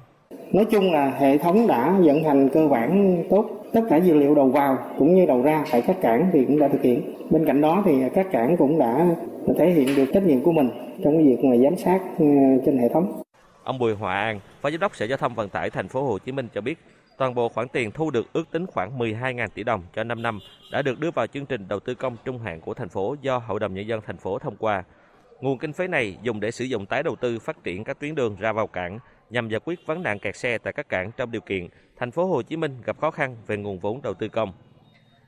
Nói chung là hệ thống đã vận hành cơ bản tốt, tất cả dữ liệu đầu vào cũng như đầu ra tại các cảng thì cũng đã thực hiện. Bên cạnh đó thì các cảng cũng đã thể hiện được trách nhiệm của mình trong cái việc mà giám sát ờ, trên hệ thống. Ông Bùi Hòa An, Phó Giám đốc Sở Giao thông Vận tải Thành phố Hồ Chí Minh cho biết, toàn bộ khoản tiền thu được ước tính khoảng 12.000 tỷ đồng cho 5 năm đã được đưa vào chương trình đầu tư công trung hạn của thành phố do Hội đồng nhân dân thành phố thông qua. Nguồn kinh phí này dùng để sử dụng tái đầu tư phát triển các tuyến đường ra vào cảng nhằm giải quyết vấn nạn kẹt xe tại các cảng trong điều kiện thành phố Hồ Chí Minh gặp khó khăn về nguồn vốn đầu tư công.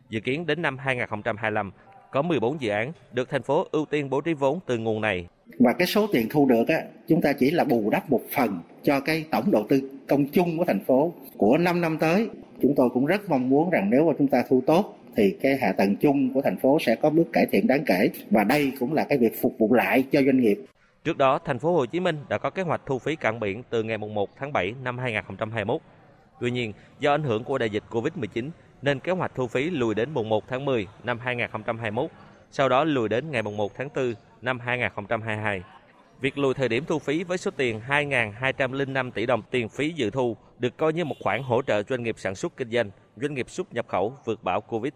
Dự kiến đến năm 2025 có 14 dự án được thành phố ưu tiên bố trí vốn từ nguồn này. Và cái số tiền thu được á, chúng ta chỉ là bù đắp một phần cho cái tổng đầu tư công chung của thành phố của 5 năm tới. Chúng tôi cũng rất mong muốn rằng nếu mà chúng ta thu tốt thì cái hạ tầng chung của thành phố sẽ có bước cải thiện đáng kể và đây cũng là cái việc phục vụ lại cho doanh nghiệp. Trước đó, thành phố Hồ Chí Minh đã có kế hoạch thu phí cảng biển từ ngày 1 tháng 7 năm 2021. Tuy nhiên, do ảnh hưởng của đại dịch Covid-19 nên kế hoạch thu phí lùi đến mùng 1 tháng 10 năm 2021, sau đó lùi đến ngày mùng 1 tháng 4 năm 2022. Việc lùi thời điểm thu phí với số tiền 2.205 tỷ đồng tiền phí dự thu được coi như một khoản hỗ trợ doanh nghiệp sản xuất kinh doanh, doanh nghiệp xuất nhập khẩu vượt bão Covid.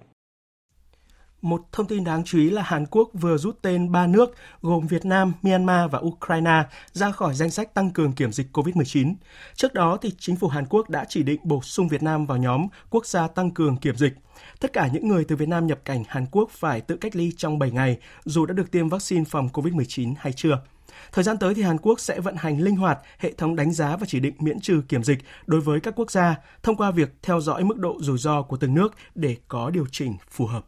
Một thông tin đáng chú ý là Hàn Quốc vừa rút tên ba nước gồm Việt Nam, Myanmar và Ukraine ra khỏi danh sách tăng cường kiểm dịch COVID-19. Trước đó thì chính phủ Hàn Quốc đã chỉ định bổ sung Việt Nam vào nhóm quốc gia tăng cường kiểm dịch. Tất cả những người từ Việt Nam nhập cảnh Hàn Quốc phải tự cách ly trong 7 ngày dù đã được tiêm vaccine phòng COVID-19 hay chưa. Thời gian tới thì Hàn Quốc sẽ vận hành linh hoạt hệ thống đánh giá và chỉ định miễn trừ kiểm dịch đối với các quốc gia thông qua việc theo dõi mức độ rủi ro của từng nước để có điều chỉnh phù hợp.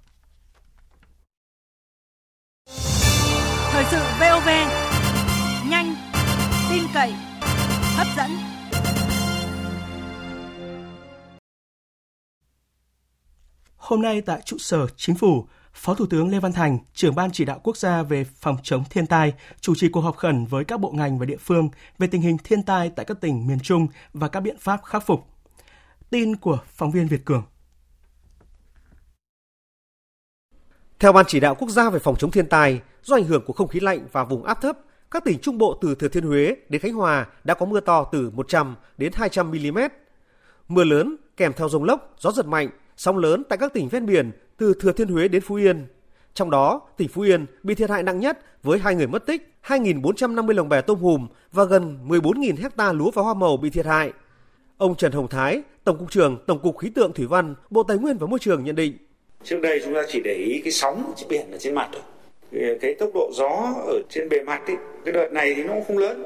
Thời sự VOV nhanh, tin cậy, hấp dẫn. Hôm nay tại trụ sở Chính phủ, Phó Thủ tướng Lê Văn Thành, trưởng ban chỉ đạo quốc gia về phòng chống thiên tai, chủ trì cuộc họp khẩn với các bộ ngành và địa phương về tình hình thiên tai tại các tỉnh miền Trung và các biện pháp khắc phục. Tin của phóng viên Việt Cường. Theo Ban chỉ đạo quốc gia về phòng chống thiên tai, do ảnh hưởng của không khí lạnh và vùng áp thấp, các tỉnh Trung Bộ từ Thừa Thiên Huế đến Khánh Hòa đã có mưa to từ 100 đến 200 mm. Mưa lớn kèm theo rông lốc, gió giật mạnh, sóng lớn tại các tỉnh ven biển từ Thừa Thiên Huế đến Phú Yên. Trong đó, tỉnh Phú Yên bị thiệt hại nặng nhất với hai người mất tích, 2.450 lồng bè tôm hùm và gần 14.000 hecta lúa và hoa màu bị thiệt hại. Ông Trần Hồng Thái, Tổng cục trưởng Tổng cục Khí tượng Thủy văn, Bộ Tài nguyên và Môi trường nhận định. Trước đây chúng ta chỉ để ý cái sóng trên biển ở trên mặt thôi. Cái tốc độ gió ở trên bề mặt ấy, cái đợt này thì nó cũng không lớn.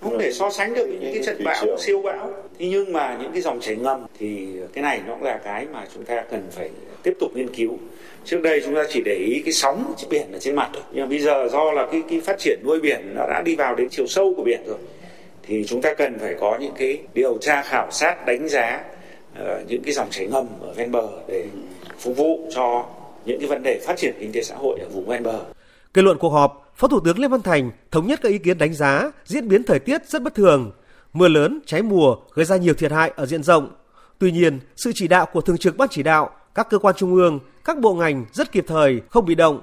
Không thể so sánh được những cái trận bão siêu bão. Thế nhưng mà những cái dòng chảy ngầm thì cái này nó cũng là cái mà chúng ta cần phải tiếp tục nghiên cứu. Trước đây chúng ta chỉ để ý cái sóng trên biển ở trên mặt thôi. Nhưng mà bây giờ do là cái cái phát triển nuôi biển nó đã đi vào đến chiều sâu của biển rồi thì chúng ta cần phải có những cái điều tra khảo sát đánh giá Ờ, những cái dòng chảy ngầm ở ven bờ để phục vụ cho những cái vấn đề phát triển kinh tế xã hội ở vùng ven bờ. Kết luận cuộc họp, Phó Thủ tướng Lê Văn Thành thống nhất các ý kiến đánh giá diễn biến thời tiết rất bất thường, mưa lớn, cháy mùa gây ra nhiều thiệt hại ở diện rộng. Tuy nhiên, sự chỉ đạo của thường trực ban chỉ đạo, các cơ quan trung ương, các bộ ngành rất kịp thời, không bị động.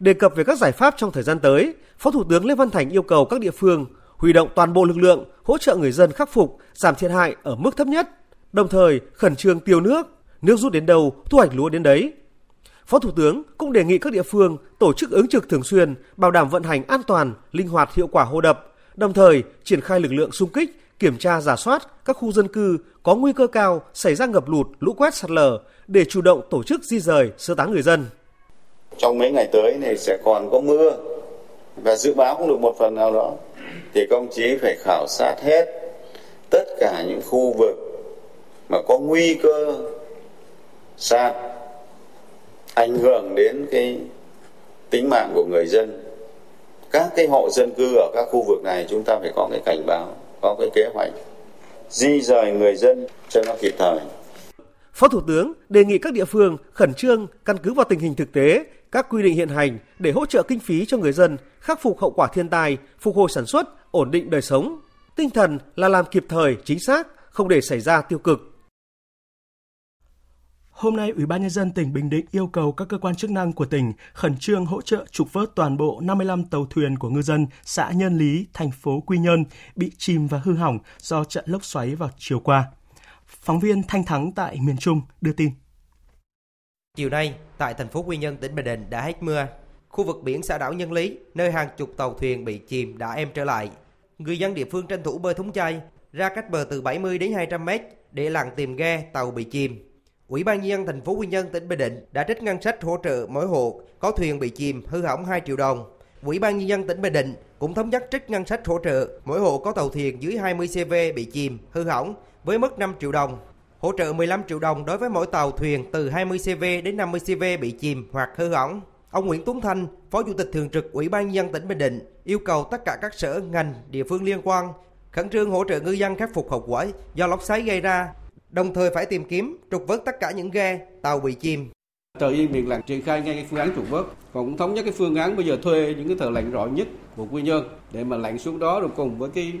Đề cập về các giải pháp trong thời gian tới, Phó Thủ tướng Lê Văn Thành yêu cầu các địa phương huy động toàn bộ lực lượng hỗ trợ người dân khắc phục, giảm thiệt hại ở mức thấp nhất, đồng thời khẩn trương tiêu nước, nước rút đến đâu, thu hoạch lúa đến đấy. Phó Thủ tướng cũng đề nghị các địa phương tổ chức ứng trực thường xuyên, bảo đảm vận hành an toàn, linh hoạt hiệu quả hồ đập, đồng thời triển khai lực lượng xung kích, kiểm tra giả soát các khu dân cư có nguy cơ cao xảy ra ngập lụt, lũ quét sạt lở để chủ động tổ chức di rời, sơ tán người dân. Trong mấy ngày tới này sẽ còn có mưa và dự báo cũng được một phần nào đó thì công chí phải khảo sát hết tất cả những khu vực mà có nguy cơ sạt ảnh hưởng đến cái tính mạng của người dân các cái hộ dân cư ở các khu vực này chúng ta phải có cái cảnh báo có cái kế hoạch di rời người dân cho nó kịp thời Phó Thủ tướng đề nghị các địa phương khẩn trương căn cứ vào tình hình thực tế, các quy định hiện hành để hỗ trợ kinh phí cho người dân khắc phục hậu quả thiên tai, phục hồi sản xuất, ổn định đời sống. Tinh thần là làm kịp thời, chính xác, không để xảy ra tiêu cực. Hôm nay, Ủy ban Nhân dân tỉnh Bình Định yêu cầu các cơ quan chức năng của tỉnh khẩn trương hỗ trợ trục vớt toàn bộ 55 tàu thuyền của ngư dân xã Nhân Lý, thành phố Quy Nhơn bị chìm và hư hỏng do trận lốc xoáy vào chiều qua. Phóng viên Thanh Thắng tại miền Trung đưa tin. Chiều nay, tại thành phố Quy Nhơn, tỉnh Bình Định đã hết mưa. Khu vực biển xã đảo Nhân Lý, nơi hàng chục tàu thuyền bị chìm đã êm trở lại. Người dân địa phương tranh thủ bơi thúng chai, ra cách bờ từ 70 đến 200 mét để lặn tìm ghe tàu bị chìm. Ủy ban nhân dân thành phố Quy Nhơn tỉnh Bình Định đã trích ngân sách hỗ trợ mỗi hộ có thuyền bị chìm hư hỏng 2 triệu đồng. Ủy ban nhân dân tỉnh Bình Định cũng thống nhất trích ngân sách hỗ trợ mỗi hộ có tàu thuyền dưới 20 CV bị chìm hư hỏng với mức 5 triệu đồng. Hỗ trợ 15 triệu đồng đối với mỗi tàu thuyền từ 20 CV đến 50 CV bị chìm hoặc hư hỏng. Ông Nguyễn Tuấn Thanh, Phó Chủ tịch Thường trực Ủy ban nhân dân tỉnh Bình Định yêu cầu tất cả các sở, ngành, địa phương liên quan khẩn trương hỗ trợ ngư dân khắc phục hậu quả do lốc xoáy gây ra, đồng thời phải tìm kiếm trục vớt tất cả những ghe, tàu bị chìm. Tờ Yên Biển Lặng triển khai ngay cái phương án trục vớt, còn cũng thống nhất cái phương án bây giờ thuê những cái thợ lặn rõ nhất của Quy Nhơn để mà lặn xuống đó rồi cùng với cái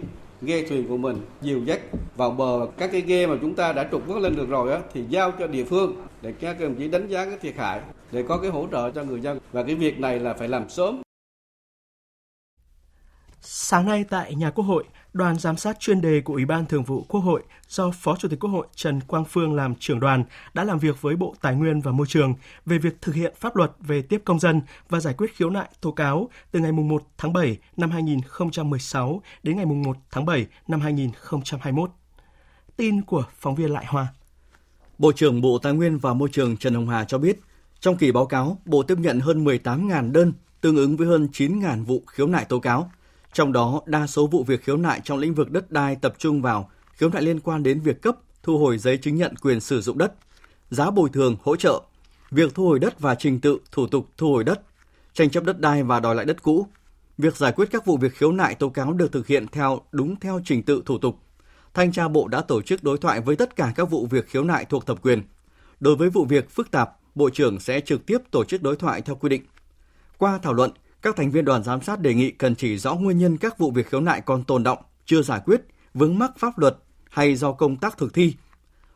ghe thuyền của mình dìu dắt vào bờ các cái ghe mà chúng ta đã trục vớt lên được rồi á thì giao cho địa phương để các đồng chí đánh giá cái thiệt hại để có cái hỗ trợ cho người dân và cái việc này là phải làm sớm. Sáng nay tại nhà Quốc hội, đoàn giám sát chuyên đề của Ủy ban Thường vụ Quốc hội do Phó Chủ tịch Quốc hội Trần Quang Phương làm trưởng đoàn đã làm việc với Bộ Tài nguyên và Môi trường về việc thực hiện pháp luật về tiếp công dân và giải quyết khiếu nại tố cáo từ ngày 1 tháng 7 năm 2016 đến ngày 1 tháng 7 năm 2021. Tin của phóng viên Lại Hoa. Bộ trưởng Bộ Tài nguyên và Môi trường Trần Hồng Hà cho biết, trong kỳ báo cáo, Bộ tiếp nhận hơn 18.000 đơn, tương ứng với hơn 9.000 vụ khiếu nại tố cáo. Trong đó, đa số vụ việc khiếu nại trong lĩnh vực đất đai tập trung vào khiếu nại liên quan đến việc cấp, thu hồi giấy chứng nhận quyền sử dụng đất, giá bồi thường, hỗ trợ, việc thu hồi đất và trình tự, thủ tục thu hồi đất, tranh chấp đất đai và đòi lại đất cũ. Việc giải quyết các vụ việc khiếu nại tố cáo được thực hiện theo đúng theo trình tự thủ tục. Thanh tra Bộ đã tổ chức đối thoại với tất cả các vụ việc khiếu nại thuộc thẩm quyền. Đối với vụ việc phức tạp, Bộ trưởng sẽ trực tiếp tổ chức đối thoại theo quy định. Qua thảo luận, các thành viên đoàn giám sát đề nghị cần chỉ rõ nguyên nhân các vụ việc khiếu nại còn tồn động, chưa giải quyết, vướng mắc pháp luật hay do công tác thực thi.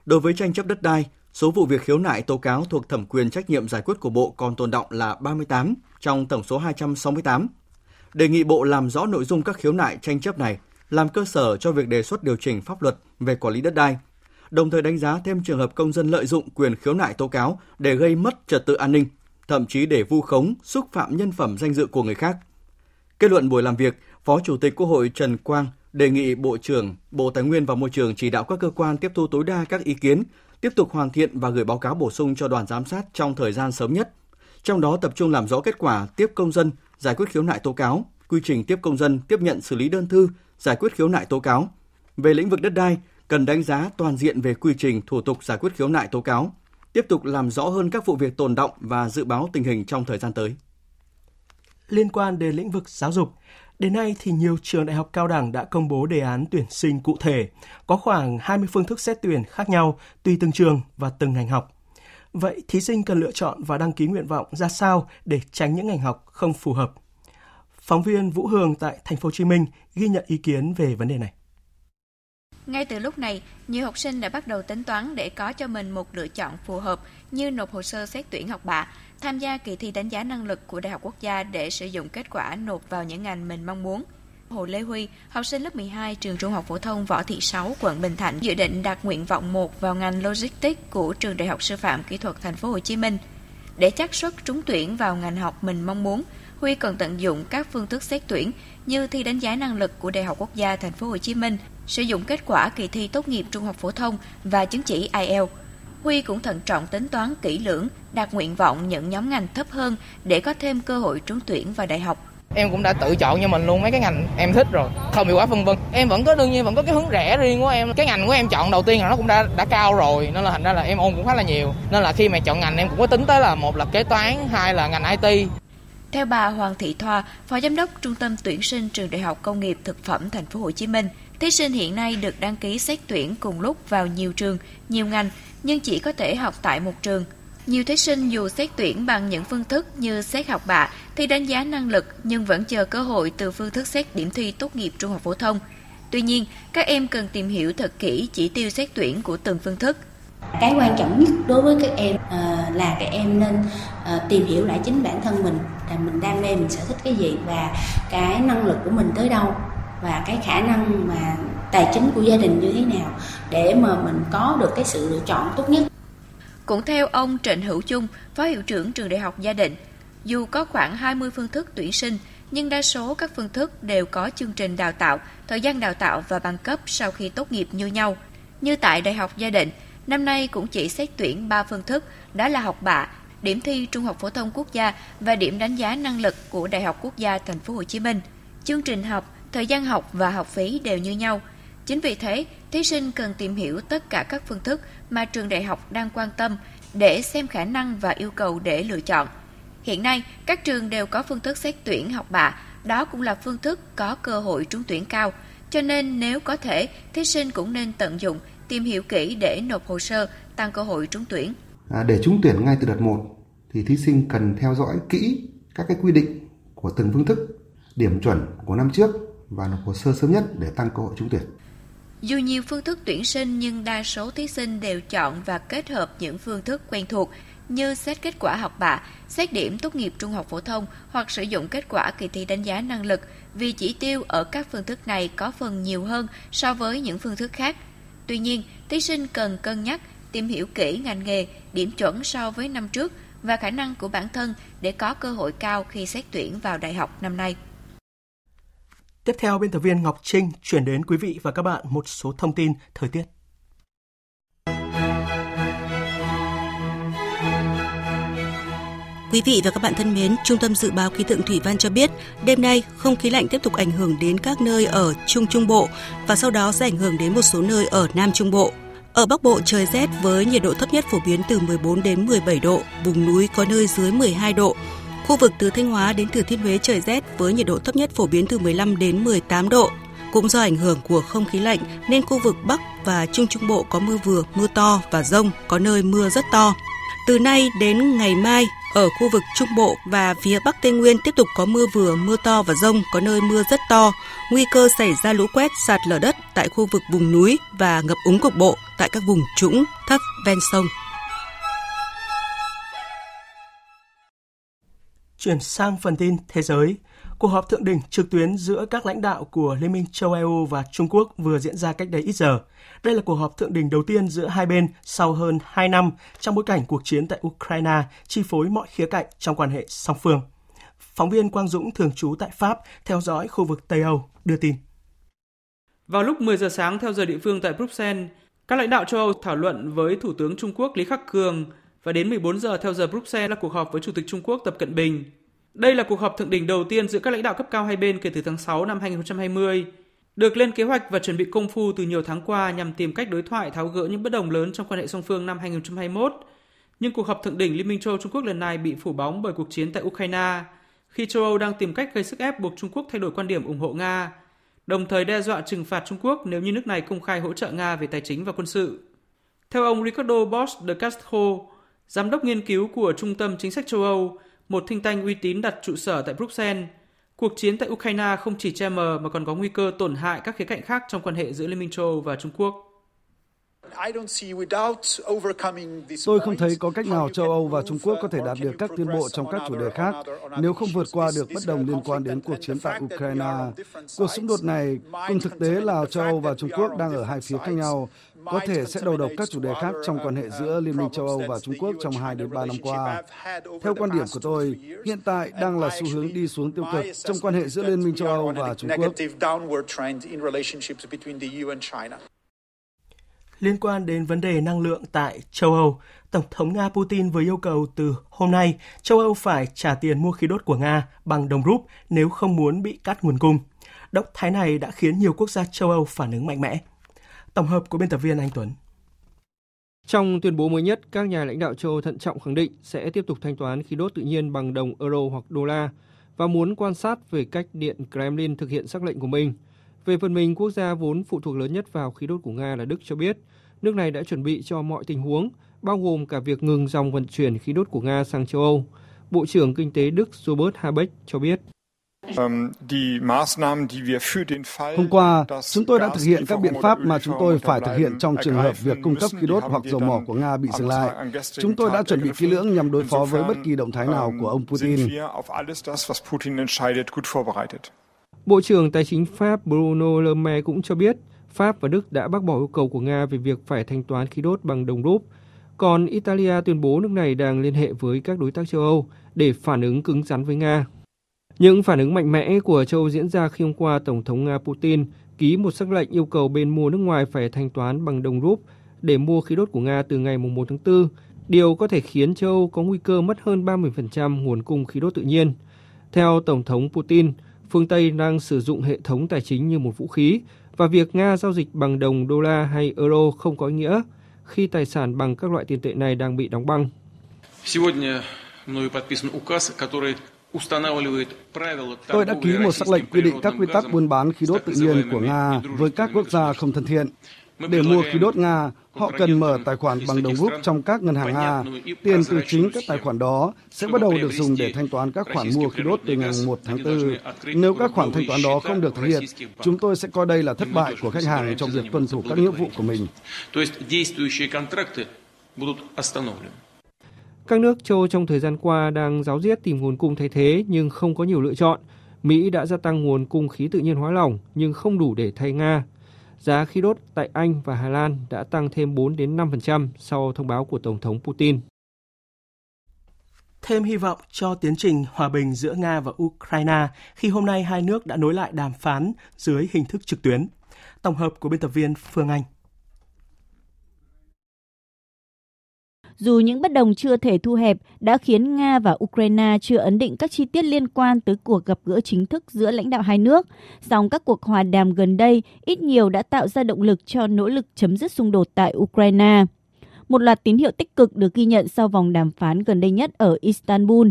Đối với tranh chấp đất đai, số vụ việc khiếu nại tố cáo thuộc thẩm quyền trách nhiệm giải quyết của Bộ còn tồn động là 38 trong tổng số 268. Đề nghị Bộ làm rõ nội dung các khiếu nại tranh chấp này, làm cơ sở cho việc đề xuất điều chỉnh pháp luật về quản lý đất đai, đồng thời đánh giá thêm trường hợp công dân lợi dụng quyền khiếu nại tố cáo để gây mất trật tự an ninh, thậm chí để vu khống, xúc phạm nhân phẩm danh dự của người khác. Kết luận buổi làm việc, Phó Chủ tịch Quốc hội Trần Quang đề nghị Bộ trưởng Bộ Tài nguyên và Môi trường chỉ đạo các cơ quan tiếp thu tối đa các ý kiến, tiếp tục hoàn thiện và gửi báo cáo bổ sung cho đoàn giám sát trong thời gian sớm nhất. trong đó tập trung làm rõ kết quả tiếp công dân, giải quyết khiếu nại tố cáo, quy trình tiếp công dân, tiếp nhận xử lý đơn thư, giải quyết khiếu nại tố cáo. Về lĩnh vực đất đai, cần đánh giá toàn diện về quy trình thủ tục giải quyết khiếu nại tố cáo, tiếp tục làm rõ hơn các vụ việc tồn động và dự báo tình hình trong thời gian tới. Liên quan đến lĩnh vực giáo dục, đến nay thì nhiều trường đại học cao đẳng đã công bố đề án tuyển sinh cụ thể, có khoảng 20 phương thức xét tuyển khác nhau tùy từng trường và từng ngành học. Vậy thí sinh cần lựa chọn và đăng ký nguyện vọng ra sao để tránh những ngành học không phù hợp? Phóng viên Vũ Hường tại thành phố Hồ Chí Minh ghi nhận ý kiến về vấn đề này. Ngay từ lúc này, nhiều học sinh đã bắt đầu tính toán để có cho mình một lựa chọn phù hợp như nộp hồ sơ xét tuyển học bạ, tham gia kỳ thi đánh giá năng lực của Đại học Quốc gia để sử dụng kết quả nộp vào những ngành mình mong muốn. Hồ Lê Huy, học sinh lớp 12 trường Trung học phổ thông Võ Thị Sáu, quận Bình Thạnh dự định đạt nguyện vọng 1 vào ngành Logistics của trường Đại học Sư phạm Kỹ thuật Thành phố Hồ Chí Minh. Để chắc suất trúng tuyển vào ngành học mình mong muốn, Huy cần tận dụng các phương thức xét tuyển như thi đánh giá năng lực của Đại học Quốc gia Thành phố Hồ Chí Minh, sử dụng kết quả kỳ thi tốt nghiệp trung học phổ thông và chứng chỉ IELTS. Huy cũng thận trọng tính toán kỹ lưỡng, đạt nguyện vọng nhận nhóm ngành thấp hơn để có thêm cơ hội trúng tuyển vào đại học. Em cũng đã tự chọn cho mình luôn mấy cái ngành em thích rồi, không bị quá phân vân. Em vẫn có đương nhiên vẫn có cái hướng rẻ riêng của em. Cái ngành của em chọn đầu tiên là nó cũng đã đã cao rồi, nên là thành ra là em ôn cũng khá là nhiều. Nên là khi mà chọn ngành em cũng có tính tới là một là kế toán, hai là ngành IT. Theo bà Hoàng Thị Thoa, Phó Giám đốc Trung tâm tuyển sinh Trường Đại học Công nghiệp Thực phẩm Thành phố Hồ Chí Minh, thí sinh hiện nay được đăng ký xét tuyển cùng lúc vào nhiều trường, nhiều ngành nhưng chỉ có thể học tại một trường. Nhiều thí sinh dù xét tuyển bằng những phương thức như xét học bạ, thi đánh giá năng lực nhưng vẫn chờ cơ hội từ phương thức xét điểm thi tốt nghiệp trung học phổ thông. Tuy nhiên, các em cần tìm hiểu thật kỹ chỉ tiêu xét tuyển của từng phương thức. Cái quan trọng nhất đối với các em uh, là các em nên uh, tìm hiểu lại chính bản thân mình là mình đam mê mình sở thích cái gì và cái năng lực của mình tới đâu và cái khả năng mà tài chính của gia đình như thế nào để mà mình có được cái sự lựa chọn tốt nhất. Cũng theo ông Trịnh Hữu Chung, Phó Hiệu trưởng Trường Đại học Gia Định, dù có khoảng 20 phương thức tuyển sinh, nhưng đa số các phương thức đều có chương trình đào tạo, thời gian đào tạo và bằng cấp sau khi tốt nghiệp như nhau. Như tại Đại học Gia Định, năm nay cũng chỉ xét tuyển 3 phương thức, đó là học bạ, điểm thi Trung học phổ thông quốc gia và điểm đánh giá năng lực của Đại học Quốc gia Thành phố Hồ Chí Minh. Chương trình học, thời gian học và học phí đều như nhau. Chính vì thế, thí sinh cần tìm hiểu tất cả các phương thức mà trường đại học đang quan tâm để xem khả năng và yêu cầu để lựa chọn. Hiện nay, các trường đều có phương thức xét tuyển học bạ, đó cũng là phương thức có cơ hội trúng tuyển cao. Cho nên nếu có thể, thí sinh cũng nên tận dụng, tìm hiểu kỹ để nộp hồ sơ, tăng cơ hội trúng tuyển. À, để trúng tuyển ngay từ đợt 1 thì thí sinh cần theo dõi kỹ các cái quy định của từng phương thức, điểm chuẩn của năm trước và nộp hồ sơ sớm nhất để tăng cơ hội trúng tuyển. Dù nhiều phương thức tuyển sinh nhưng đa số thí sinh đều chọn và kết hợp những phương thức quen thuộc như xét kết quả học bạ, xét điểm tốt nghiệp trung học phổ thông hoặc sử dụng kết quả kỳ thi đánh giá năng lực vì chỉ tiêu ở các phương thức này có phần nhiều hơn so với những phương thức khác. Tuy nhiên, thí sinh cần cân nhắc, tìm hiểu kỹ ngành nghề, điểm chuẩn so với năm trước và khả năng của bản thân để có cơ hội cao khi xét tuyển vào đại học năm nay. Tiếp theo, biên tập viên Ngọc Trinh chuyển đến quý vị và các bạn một số thông tin thời tiết. Quý vị và các bạn thân mến, Trung tâm Dự báo Khí tượng Thủy văn cho biết, đêm nay không khí lạnh tiếp tục ảnh hưởng đến các nơi ở Trung Trung Bộ và sau đó sẽ ảnh hưởng đến một số nơi ở Nam Trung Bộ. Ở Bắc Bộ trời rét với nhiệt độ thấp nhất phổ biến từ 14 đến 17 độ, vùng núi có nơi dưới 12 độ. Khu vực từ Thanh Hóa đến Thừa Thiên Huế trời rét với nhiệt độ thấp nhất phổ biến từ 15 đến 18 độ. Cũng do ảnh hưởng của không khí lạnh nên khu vực Bắc và Trung Trung Bộ có mưa vừa, mưa to và rông, có nơi mưa rất to. Từ nay đến ngày mai, ở khu vực Trung Bộ và phía Bắc Tây Nguyên tiếp tục có mưa vừa, mưa to và rông, có nơi mưa rất to. Nguy cơ xảy ra lũ quét, sạt lở đất tại khu vực vùng núi và ngập úng cục bộ tại các vùng trũng, thấp ven sông. Chuyển sang phần tin thế giới, cuộc họp thượng đỉnh trực tuyến giữa các lãnh đạo của Liên minh châu Âu và Trung Quốc vừa diễn ra cách đây ít giờ. Đây là cuộc họp thượng đỉnh đầu tiên giữa hai bên sau hơn 2 năm trong bối cảnh cuộc chiến tại Ukraine chi phối mọi khía cạnh trong quan hệ song phương. Phóng viên Quang Dũng thường trú tại Pháp theo dõi khu vực Tây Âu đưa tin. Vào lúc 10 giờ sáng theo giờ địa phương tại Bruxelles, các lãnh đạo châu Âu thảo luận với Thủ tướng Trung Quốc Lý Khắc Cường và đến 14 giờ theo giờ Bruxelles là cuộc họp với Chủ tịch Trung Quốc Tập Cận Bình. Đây là cuộc họp thượng đỉnh đầu tiên giữa các lãnh đạo cấp cao hai bên kể từ tháng 6 năm 2020, được lên kế hoạch và chuẩn bị công phu từ nhiều tháng qua nhằm tìm cách đối thoại tháo gỡ những bất đồng lớn trong quan hệ song phương năm 2021. Nhưng cuộc họp thượng đỉnh Liên minh châu Âu Trung Quốc lần này bị phủ bóng bởi cuộc chiến tại Ukraine, khi châu Âu đang tìm cách gây sức ép buộc Trung Quốc thay đổi quan điểm ủng hộ Nga, đồng thời đe dọa trừng phạt Trung Quốc nếu như nước này công khai hỗ trợ Nga về tài chính và quân sự. Theo ông Ricardo Bosch de Castro, giám đốc nghiên cứu của Trung tâm Chính sách châu Âu, một thinh tanh uy tín đặt trụ sở tại Bruxelles, cuộc chiến tại Ukraine không chỉ che mờ mà còn có nguy cơ tổn hại các khía cạnh khác trong quan hệ giữa Liên minh châu Âu và Trung Quốc. Tôi không thấy có cách nào châu Âu và Trung Quốc có thể đạt được các tiến bộ trong các chủ đề khác? nếu không vượt qua được bất đồng liên quan đến cuộc chiến tại Ukraine. Cuộc xung đột này, cùng thực tế là châu Âu và Trung Quốc đang ở hai phía khác nhau, có thể sẽ đầu độc các chủ đề khác trong quan hệ giữa Liên minh châu Âu và Trung Quốc trong 2 đến 3 năm qua. Theo quan điểm của tôi, hiện tại đang là xu hướng đi xuống tiêu cực trong quan hệ giữa Liên minh châu Âu và Trung Quốc. Liên quan đến vấn đề năng lượng tại châu Âu, Tổng thống Nga Putin vừa yêu cầu từ hôm nay châu Âu phải trả tiền mua khí đốt của Nga bằng đồng rúp nếu không muốn bị cắt nguồn cung. Động thái này đã khiến nhiều quốc gia châu Âu phản ứng mạnh mẽ. Tổng hợp của biên tập viên Anh Tuấn. Trong tuyên bố mới nhất, các nhà lãnh đạo châu Âu thận trọng khẳng định sẽ tiếp tục thanh toán khí đốt tự nhiên bằng đồng euro hoặc đô la và muốn quan sát về cách Điện Kremlin thực hiện sắc lệnh của mình – về phần mình, quốc gia vốn phụ thuộc lớn nhất vào khí đốt của Nga là Đức cho biết, nước này đã chuẩn bị cho mọi tình huống, bao gồm cả việc ngừng dòng vận chuyển khí đốt của Nga sang châu Âu. Bộ trưởng Kinh tế Đức Robert Habeck cho biết. Hôm qua, chúng tôi đã thực hiện các biện pháp mà chúng tôi phải thực hiện trong trường hợp việc cung cấp khí đốt hoặc dầu mỏ của Nga bị dừng lại. Chúng tôi đã chuẩn bị kỹ lưỡng nhằm đối phó với bất kỳ động thái nào của ông Putin. Bộ trưởng Tài chính Pháp Bruno Le Maire cũng cho biết Pháp và Đức đã bác bỏ yêu cầu của Nga về việc phải thanh toán khí đốt bằng đồng rúp. Còn Italia tuyên bố nước này đang liên hệ với các đối tác châu Âu để phản ứng cứng rắn với Nga. Những phản ứng mạnh mẽ của châu Âu diễn ra khi hôm qua Tổng thống Nga Putin ký một sắc lệnh yêu cầu bên mua nước ngoài phải thanh toán bằng đồng rúp để mua khí đốt của Nga từ ngày 1 tháng 4, điều có thể khiến châu Âu có nguy cơ mất hơn 30% nguồn cung khí đốt tự nhiên. Theo Tổng thống Putin, phương Tây đang sử dụng hệ thống tài chính như một vũ khí và việc Nga giao dịch bằng đồng đô la hay euro không có ý nghĩa khi tài sản bằng các loại tiền tệ này đang bị đóng băng. Tôi đã ký một sắc lệnh quy định các quy tắc buôn bán khí đốt tự nhiên của Nga với các quốc gia không thân thiện. Để mua khí đốt Nga, họ cần mở tài khoản bằng đồng rút trong các ngân hàng Nga. Tiền từ chính các tài khoản đó sẽ bắt đầu được dùng để thanh toán các khoản mua khí đốt từ ngày 1 tháng 4. Nếu các khoản thanh toán đó không được thực hiện, chúng tôi sẽ coi đây là thất bại của khách hàng trong việc tuân thủ các nghĩa vụ của mình. Các nước châu trong thời gian qua đang giáo diết tìm nguồn cung thay thế nhưng không có nhiều lựa chọn. Mỹ đã gia tăng nguồn cung khí tự nhiên hóa lỏng nhưng không đủ để thay Nga giá khí đốt tại Anh và Hà Lan đã tăng thêm 4 đến 5% sau thông báo của Tổng thống Putin. Thêm hy vọng cho tiến trình hòa bình giữa Nga và Ukraine khi hôm nay hai nước đã nối lại đàm phán dưới hình thức trực tuyến. Tổng hợp của biên tập viên Phương Anh. Dù những bất đồng chưa thể thu hẹp đã khiến Nga và Ukraine chưa ấn định các chi tiết liên quan tới cuộc gặp gỡ chính thức giữa lãnh đạo hai nước, song các cuộc hòa đàm gần đây ít nhiều đã tạo ra động lực cho nỗ lực chấm dứt xung đột tại Ukraine. Một loạt tín hiệu tích cực được ghi nhận sau vòng đàm phán gần đây nhất ở Istanbul.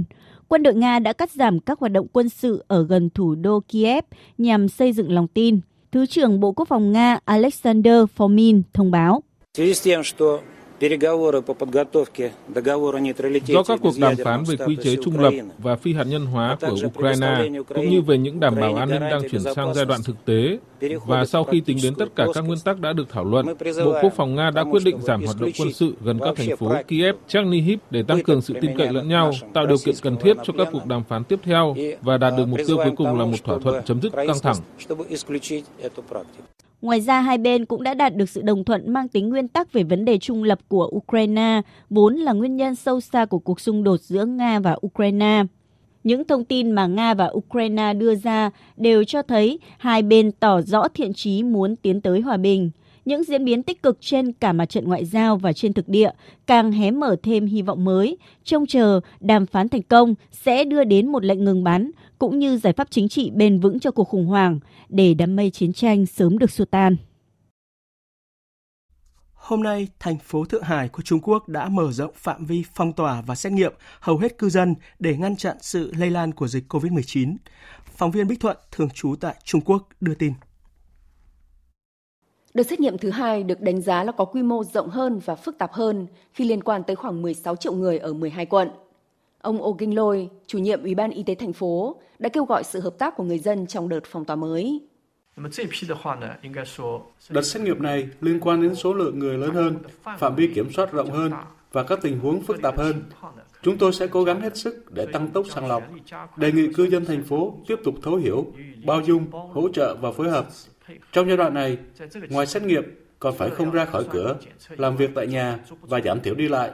Quân đội Nga đã cắt giảm các hoạt động quân sự ở gần thủ đô Kiev nhằm xây dựng lòng tin. Thứ trưởng Bộ Quốc phòng Nga Alexander Fomin thông báo. Do các cuộc đàm phán về quy chế trung lập và phi hạt nhân hóa của Ukraine, cũng như về những đảm bảo an ninh đang chuyển sang giai đoạn thực tế, và sau khi tính đến tất cả các nguyên tắc đã được thảo luận, Bộ Quốc phòng Nga đã quyết định giảm hoạt động quân sự gần các thành phố Kiev, Chernihiv để tăng cường sự tin cậy lẫn nhau, tạo điều kiện cần thiết cho các cuộc đàm phán tiếp theo và đạt được mục tiêu cuối cùng là một thỏa thuận chấm dứt căng thẳng. Ngoài ra, hai bên cũng đã đạt được sự đồng thuận mang tính nguyên tắc về vấn đề trung lập của Ukraine, vốn là nguyên nhân sâu xa của cuộc xung đột giữa Nga và Ukraine. Những thông tin mà Nga và Ukraine đưa ra đều cho thấy hai bên tỏ rõ thiện chí muốn tiến tới hòa bình. những diễn biến tích cực trên cả mặt trận ngoại giao và trên thực địa càng hé mở thêm hy vọng mới, trông chờ đàm phán thành công sẽ đưa đến một lệnh ngừng bắn cũng như giải pháp chính trị bền vững cho cuộc khủng hoảng để đám mây chiến tranh sớm được xua tan. Hôm nay, thành phố Thượng Hải của Trung Quốc đã mở rộng phạm vi phong tỏa và xét nghiệm hầu hết cư dân để ngăn chặn sự lây lan của dịch COVID-19. Phóng viên Bích Thuận, thường trú tại Trung Quốc, đưa tin. Đợt xét nghiệm thứ hai được đánh giá là có quy mô rộng hơn và phức tạp hơn khi liên quan tới khoảng 16 triệu người ở 12 quận. Ông Oh Kinh Lôi, chủ nhiệm Ủy ban Y tế thành phố, đã kêu gọi sự hợp tác của người dân trong đợt phong tỏa mới. Đợt xét nghiệm này liên quan đến số lượng người lớn hơn, phạm vi kiểm soát rộng hơn và các tình huống phức tạp hơn. Chúng tôi sẽ cố gắng hết sức để tăng tốc sàng lọc, đề nghị cư dân thành phố tiếp tục thấu hiểu, bao dung, hỗ trợ và phối hợp. Trong giai đoạn này, ngoài xét nghiệm, còn phải không ra khỏi cửa, làm việc tại nhà và giảm thiểu đi lại.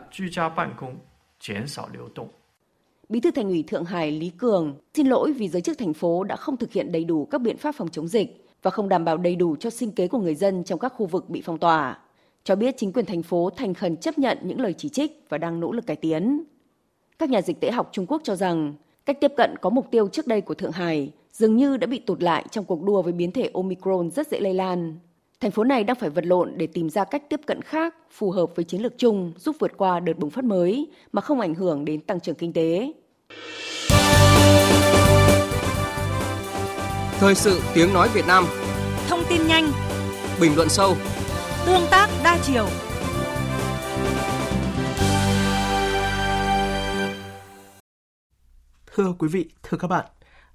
Bí thư Thành ủy Thượng Hải Lý Cường, xin lỗi vì giới chức thành phố đã không thực hiện đầy đủ các biện pháp phòng chống dịch và không đảm bảo đầy đủ cho sinh kế của người dân trong các khu vực bị phong tỏa. Cho biết chính quyền thành phố thành khẩn chấp nhận những lời chỉ trích và đang nỗ lực cải tiến. Các nhà dịch tễ học Trung Quốc cho rằng, cách tiếp cận có mục tiêu trước đây của Thượng Hải dường như đã bị tụt lại trong cuộc đua với biến thể Omicron rất dễ lây lan. Thành phố này đang phải vật lộn để tìm ra cách tiếp cận khác phù hợp với chiến lược chung giúp vượt qua đợt bùng phát mới mà không ảnh hưởng đến tăng trưởng kinh tế. Thời sự tiếng nói Việt Nam. Thông tin nhanh. Bình luận sâu. Tương tác đa chiều. Thưa quý vị, thưa các bạn,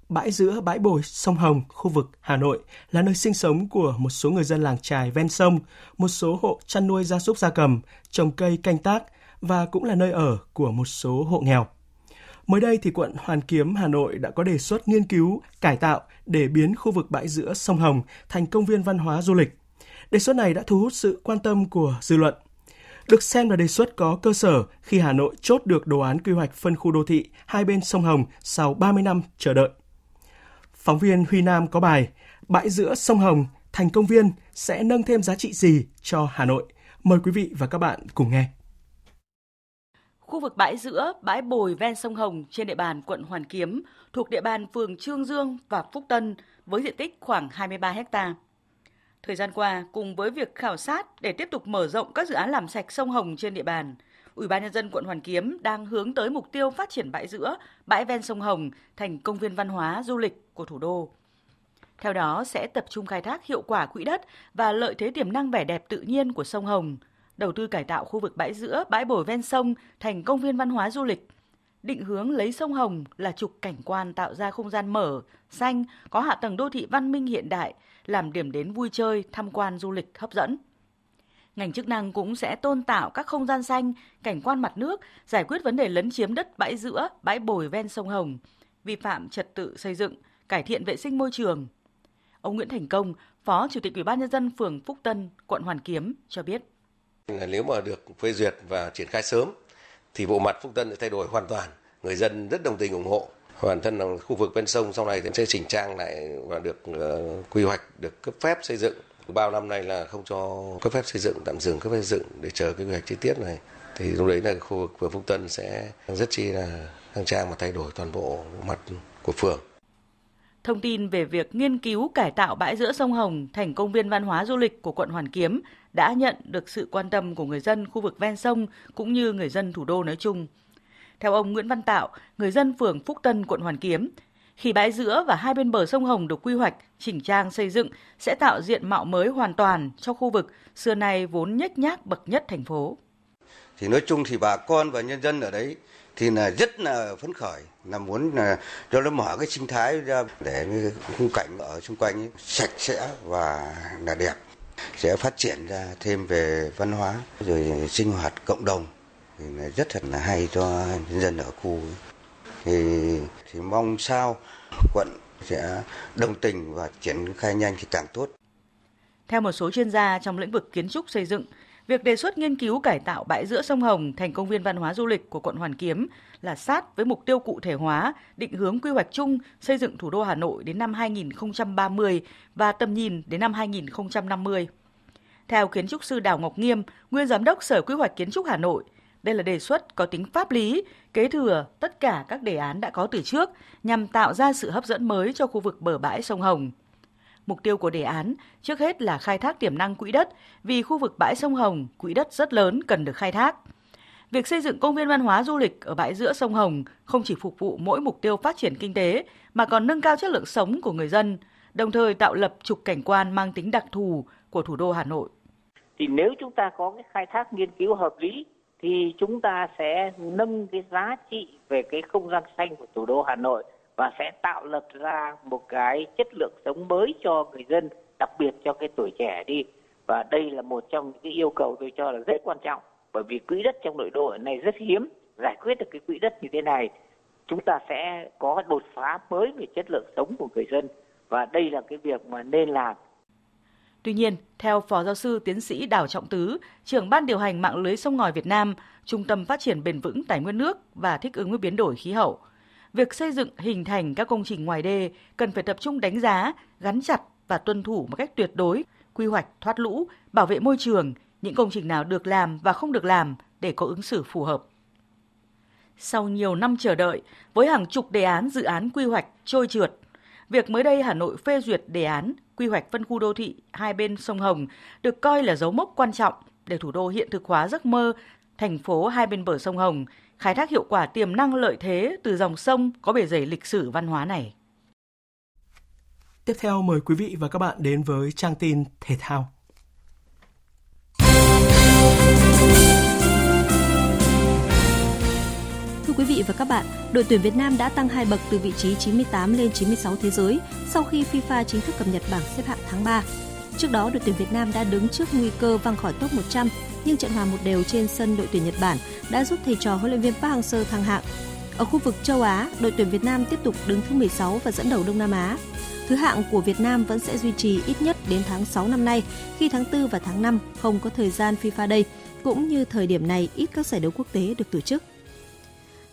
bãi giữa bãi bồi sông Hồng, khu vực Hà Nội là nơi sinh sống của một số người dân làng trài ven sông, một số hộ chăn nuôi gia súc gia cầm, trồng cây canh tác và cũng là nơi ở của một số hộ nghèo. Mới đây thì quận Hoàn Kiếm, Hà Nội đã có đề xuất nghiên cứu cải tạo để biến khu vực bãi giữa sông Hồng thành công viên văn hóa du lịch. Đề xuất này đã thu hút sự quan tâm của dư luận. Được xem là đề xuất có cơ sở khi Hà Nội chốt được đồ án quy hoạch phân khu đô thị hai bên sông Hồng sau 30 năm chờ đợi. Phóng viên Huy Nam có bài Bãi giữa sông Hồng thành công viên sẽ nâng thêm giá trị gì cho Hà Nội? Mời quý vị và các bạn cùng nghe. Khu vực bãi giữa, bãi bồi ven sông Hồng trên địa bàn quận Hoàn Kiếm thuộc địa bàn phường Trương Dương và Phúc Tân với diện tích khoảng 23 ha. Thời gian qua, cùng với việc khảo sát để tiếp tục mở rộng các dự án làm sạch sông Hồng trên địa bàn, Ủy ban nhân dân quận Hoàn Kiếm đang hướng tới mục tiêu phát triển bãi giữa, bãi ven sông Hồng thành công viên văn hóa du lịch của thủ đô. Theo đó sẽ tập trung khai thác hiệu quả quỹ đất và lợi thế tiềm năng vẻ đẹp tự nhiên của sông Hồng, đầu tư cải tạo khu vực bãi giữa, bãi bồi ven sông thành công viên văn hóa du lịch. Định hướng lấy sông Hồng là trục cảnh quan tạo ra không gian mở, xanh, có hạ tầng đô thị văn minh hiện đại, làm điểm đến vui chơi, tham quan du lịch hấp dẫn. Ngành chức năng cũng sẽ tôn tạo các không gian xanh, cảnh quan mặt nước, giải quyết vấn đề lấn chiếm đất bãi giữa, bãi bồi ven sông Hồng, vi phạm trật tự xây dựng, cải thiện vệ sinh môi trường. Ông Nguyễn Thành Công, Phó Chủ tịch Ủy ban nhân dân phường Phúc Tân, quận Hoàn Kiếm cho biết. Nếu mà được phê duyệt và triển khai sớm thì bộ mặt Phúc Tân sẽ thay đổi hoàn toàn. Người dân rất đồng tình ủng hộ. Hoàn thân là khu vực ven sông sau này thì sẽ chỉnh trang lại và được uh, quy hoạch, được cấp phép xây dựng. Bao năm nay là không cho cấp phép xây dựng, tạm dừng cấp phép xây dựng để chờ cái quy hoạch chi tiết này. Thì lúc đấy là khu vực phường Phúc Tân sẽ rất chi là khang trang và thay đổi toàn bộ mặt của phường. Thông tin về việc nghiên cứu cải tạo bãi giữa sông Hồng thành công viên văn hóa du lịch của quận Hoàn Kiếm đã nhận được sự quan tâm của người dân khu vực ven sông cũng như người dân thủ đô nói chung. Theo ông Nguyễn Văn Tạo, người dân phường Phúc Tân, quận Hoàn Kiếm, khi bãi giữa và hai bên bờ sông Hồng được quy hoạch, chỉnh trang xây dựng sẽ tạo diện mạo mới hoàn toàn cho khu vực xưa nay vốn nhếch nhác bậc nhất thành phố. Thì nói chung thì bà con và nhân dân ở đấy thì là rất là phấn khởi là muốn là cho nó mở cái sinh thái ra để khung cảnh ở xung quanh ấy sạch sẽ và là đẹp sẽ phát triển ra thêm về văn hóa rồi sinh hoạt cộng đồng thì rất thật là hay cho nhân dân ở khu thì thì mong sao quận sẽ đồng tình và triển khai nhanh thì càng tốt. Theo một số chuyên gia trong lĩnh vực kiến trúc xây dựng, việc đề xuất nghiên cứu cải tạo bãi giữa sông Hồng thành công viên văn hóa du lịch của quận Hoàn Kiếm là sát với mục tiêu cụ thể hóa, định hướng quy hoạch chung xây dựng thủ đô Hà Nội đến năm 2030 và tầm nhìn đến năm 2050. Theo kiến trúc sư Đào Ngọc Nghiêm, nguyên giám đốc Sở Quy hoạch Kiến trúc Hà Nội, đây là đề xuất có tính pháp lý, kế thừa tất cả các đề án đã có từ trước nhằm tạo ra sự hấp dẫn mới cho khu vực bờ bãi sông Hồng. Mục tiêu của đề án trước hết là khai thác tiềm năng quỹ đất vì khu vực bãi sông Hồng, quỹ đất rất lớn cần được khai thác. Việc xây dựng công viên văn hóa du lịch ở bãi giữa sông Hồng không chỉ phục vụ mỗi mục tiêu phát triển kinh tế mà còn nâng cao chất lượng sống của người dân, đồng thời tạo lập trục cảnh quan mang tính đặc thù của thủ đô Hà Nội. Thì nếu chúng ta có cái khai thác nghiên cứu hợp lý thì chúng ta sẽ nâng cái giá trị về cái không gian xanh của thủ đô Hà Nội và sẽ tạo lập ra một cái chất lượng sống mới cho người dân, đặc biệt cho cái tuổi trẻ đi. Và đây là một trong những cái yêu cầu tôi cho là rất quan trọng bởi vì quỹ đất trong nội đô này rất hiếm. Giải quyết được cái quỹ đất như thế này chúng ta sẽ có đột phá mới về chất lượng sống của người dân. Và đây là cái việc mà nên làm. Tuy nhiên, theo Phó Giáo sư Tiến sĩ Đào Trọng Tứ, trưởng Ban điều hành mạng lưới sông ngòi Việt Nam, Trung tâm Phát triển Bền vững Tài nguyên nước và Thích ứng với biến đổi khí hậu, việc xây dựng hình thành các công trình ngoài đê cần phải tập trung đánh giá, gắn chặt và tuân thủ một cách tuyệt đối quy hoạch thoát lũ, bảo vệ môi trường, những công trình nào được làm và không được làm để có ứng xử phù hợp. Sau nhiều năm chờ đợi, với hàng chục đề án dự án quy hoạch trôi trượt, việc mới đây Hà Nội phê duyệt đề án quy hoạch phân khu đô thị hai bên sông Hồng được coi là dấu mốc quan trọng để thủ đô hiện thực hóa giấc mơ thành phố hai bên bờ sông Hồng, khai thác hiệu quả tiềm năng lợi thế từ dòng sông có bề dày lịch sử văn hóa này. Tiếp theo mời quý vị và các bạn đến với trang tin thể thao. Thưa quý vị và các bạn, đội tuyển Việt Nam đã tăng hai bậc từ vị trí 98 lên 96 thế giới sau khi FIFA chính thức cập nhật bảng xếp hạng tháng 3. Trước đó, đội tuyển Việt Nam đã đứng trước nguy cơ văng khỏi top 100, nhưng trận hòa một đều trên sân đội tuyển Nhật Bản đã giúp thầy trò huấn luyện viên Park Hang-seo thăng hạng. Ở khu vực châu Á, đội tuyển Việt Nam tiếp tục đứng thứ 16 và dẫn đầu Đông Nam Á. Thứ hạng của Việt Nam vẫn sẽ duy trì ít nhất đến tháng 6 năm nay, khi tháng 4 và tháng 5 không có thời gian FIFA Day, cũng như thời điểm này ít các giải đấu quốc tế được tổ chức.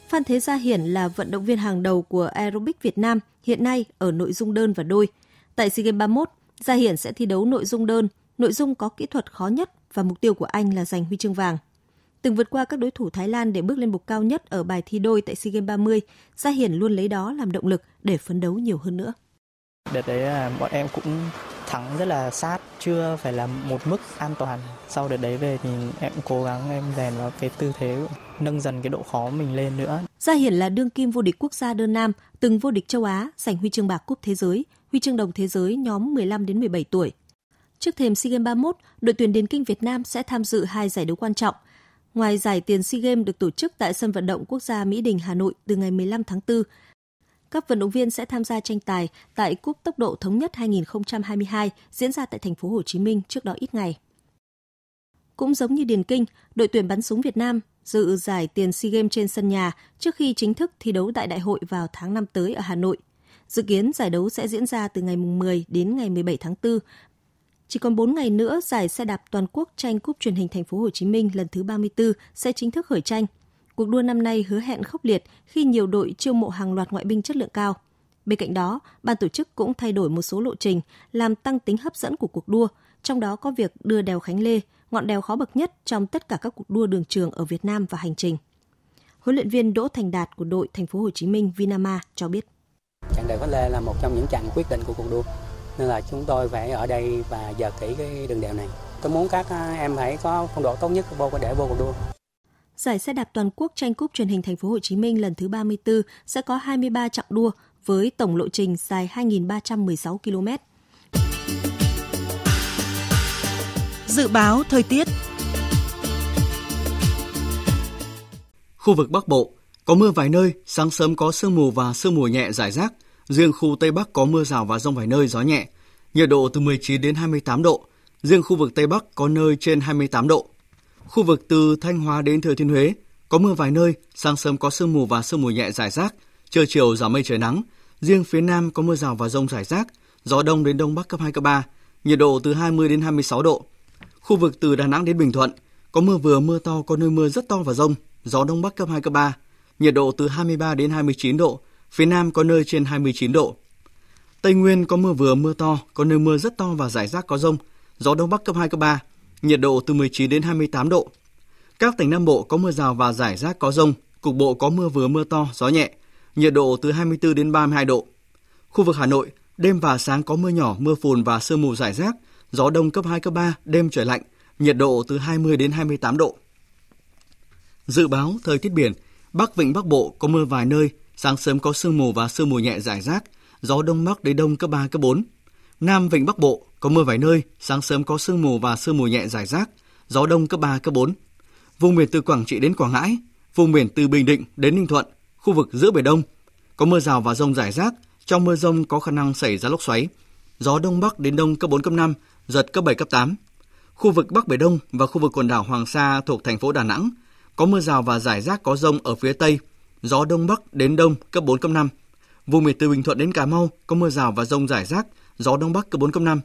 Phan Thế Gia Hiển là vận động viên hàng đầu của aerobic Việt Nam hiện nay ở nội dung đơn và đôi. Tại SEA Games 31, Gia Hiển sẽ thi đấu nội dung đơn, nội dung có kỹ thuật khó nhất và mục tiêu của anh là giành huy chương vàng. Từng vượt qua các đối thủ Thái Lan để bước lên bục cao nhất ở bài thi đôi tại SEA Games 30, Gia Hiển luôn lấy đó làm động lực để phấn đấu nhiều hơn nữa. Đợt đấy là bọn em cũng thắng rất là sát, chưa phải là một mức an toàn. Sau đợt đấy về thì em cố gắng em rèn vào cái tư thế nâng dần cái độ khó mình lên nữa. Gia Hiển là đương kim vô địch quốc gia đơn nam, từng vô địch châu Á, giành huy chương bạc cúp thế giới, huy chương đồng thế giới nhóm 15 đến 17 tuổi. Trước thềm SEA Games 31, đội tuyển điền kinh Việt Nam sẽ tham dự hai giải đấu quan trọng. Ngoài giải tiền SEA Games được tổ chức tại sân vận động quốc gia Mỹ Đình Hà Nội từ ngày 15 tháng 4, các vận động viên sẽ tham gia tranh tài tại Cúp Tốc độ Thống nhất 2022 diễn ra tại thành phố Hồ Chí Minh trước đó ít ngày. Cũng giống như Điền Kinh, đội tuyển bắn súng Việt Nam dự giải tiền SEA Games trên sân nhà trước khi chính thức thi đấu tại đại hội vào tháng 5 tới ở Hà Nội. Dự kiến giải đấu sẽ diễn ra từ ngày 10 đến ngày 17 tháng 4. Chỉ còn 4 ngày nữa, giải xe đạp toàn quốc tranh cúp truyền hình thành phố Hồ Chí Minh lần thứ 34 sẽ chính thức khởi tranh. Cuộc đua năm nay hứa hẹn khốc liệt khi nhiều đội chiêu mộ hàng loạt ngoại binh chất lượng cao. Bên cạnh đó, ban tổ chức cũng thay đổi một số lộ trình làm tăng tính hấp dẫn của cuộc đua, trong đó có việc đưa đèo Khánh Lê, ngọn đèo khó bậc nhất trong tất cả các cuộc đua đường trường ở Việt Nam và hành trình. Huấn luyện viên Đỗ Thành Đạt của đội Thành phố Hồ Chí Minh Vinama cho biết. Chặng đèo Khánh Lê là một trong những chặng quyết định của cuộc đua, nên là chúng tôi phải ở đây và giờ kỹ cái đường đèo này. Tôi muốn các em hãy có phong độ tốt nhất để vô cuộc đua. Giải xe đạp toàn quốc tranh cúp truyền hình thành phố Hồ Chí Minh lần thứ 34 sẽ có 23 chặng đua với tổng lộ trình dài 2.316 km. Dự báo thời tiết Khu vực Bắc Bộ có mưa vài nơi, sáng sớm có sương mù và sương mù nhẹ rải rác. Riêng khu Tây Bắc có mưa rào và rông vài nơi, gió nhẹ. Nhiệt độ từ 19 đến 28 độ. Riêng khu vực Tây Bắc có nơi trên 28 độ. Khu vực từ Thanh Hóa đến Thừa Thiên Huế có mưa vài nơi, sáng sớm có sương mù và sương mù nhẹ rải rác, trưa chiều giảm mây trời nắng. Riêng phía Nam có mưa rào và rông rải rác, gió đông đến đông bắc cấp 2 cấp 3, nhiệt độ từ 20 đến 26 độ. Khu vực từ Đà Nẵng đến Bình Thuận có mưa vừa mưa to, có nơi mưa rất to và rông, gió đông bắc cấp 2 cấp 3, nhiệt độ từ 23 đến 29 độ, phía Nam có nơi trên 29 độ. Tây Nguyên có mưa vừa mưa to, có nơi mưa rất to và rải rác có rông, gió đông bắc cấp 2 cấp 3, nhiệt độ từ 19 đến 28 độ. Các tỉnh Nam Bộ có mưa rào và rải rác có rông, cục bộ có mưa vừa mưa to, gió nhẹ, nhiệt độ từ 24 đến 32 độ. Khu vực Hà Nội, đêm và sáng có mưa nhỏ, mưa phùn và sương mù rải rác, gió đông cấp 2, cấp 3, đêm trời lạnh, nhiệt độ từ 20 đến 28 độ. Dự báo thời tiết biển, Bắc Vịnh Bắc Bộ có mưa vài nơi, sáng sớm có sương mù và sương mù nhẹ rải rác, gió đông bắc đến đông cấp 3, cấp 4. Nam Vịnh Bắc Bộ có mưa vài nơi, sáng sớm có sương mù và sương mù nhẹ rải rác, gió đông cấp 3, cấp 4. Vùng biển từ Quảng Trị đến Quảng Ngãi, vùng biển từ Bình Định đến Ninh Thuận, khu vực giữa Biển Đông có mưa rào và rông rải rác, trong mưa rông có khả năng xảy ra lốc xoáy. Gió đông bắc đến đông cấp 4 cấp 5, giật cấp 7 cấp 8. Khu vực Bắc Biển Đông và khu vực quần đảo Hoàng Sa thuộc thành phố Đà Nẵng có mưa rào và rải rác có rông ở phía Tây, gió đông bắc đến đông cấp 4 cấp 5. Vùng biển từ Bình Thuận đến Cà Mau có mưa rào và rông rải rác, gió đông bắc cấp 4 cấp 5.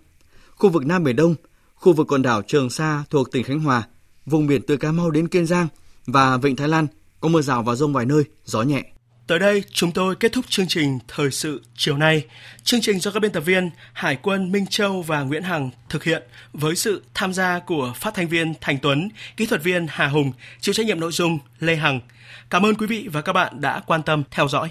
Khu vực Nam Biển Đông, khu vực quần đảo Trường Sa thuộc tỉnh Khánh Hòa, vùng biển từ Cà Mau đến Kiên Giang và Vịnh Thái Lan có mưa rào và rông vài nơi, gió nhẹ. Tới đây, chúng tôi kết thúc chương trình Thời sự chiều nay. Chương trình do các biên tập viên Hải quân Minh Châu và Nguyễn Hằng thực hiện với sự tham gia của phát thanh viên Thành Tuấn, kỹ thuật viên Hà Hùng, chịu trách nhiệm nội dung Lê Hằng. Cảm ơn quý vị và các bạn đã quan tâm theo dõi.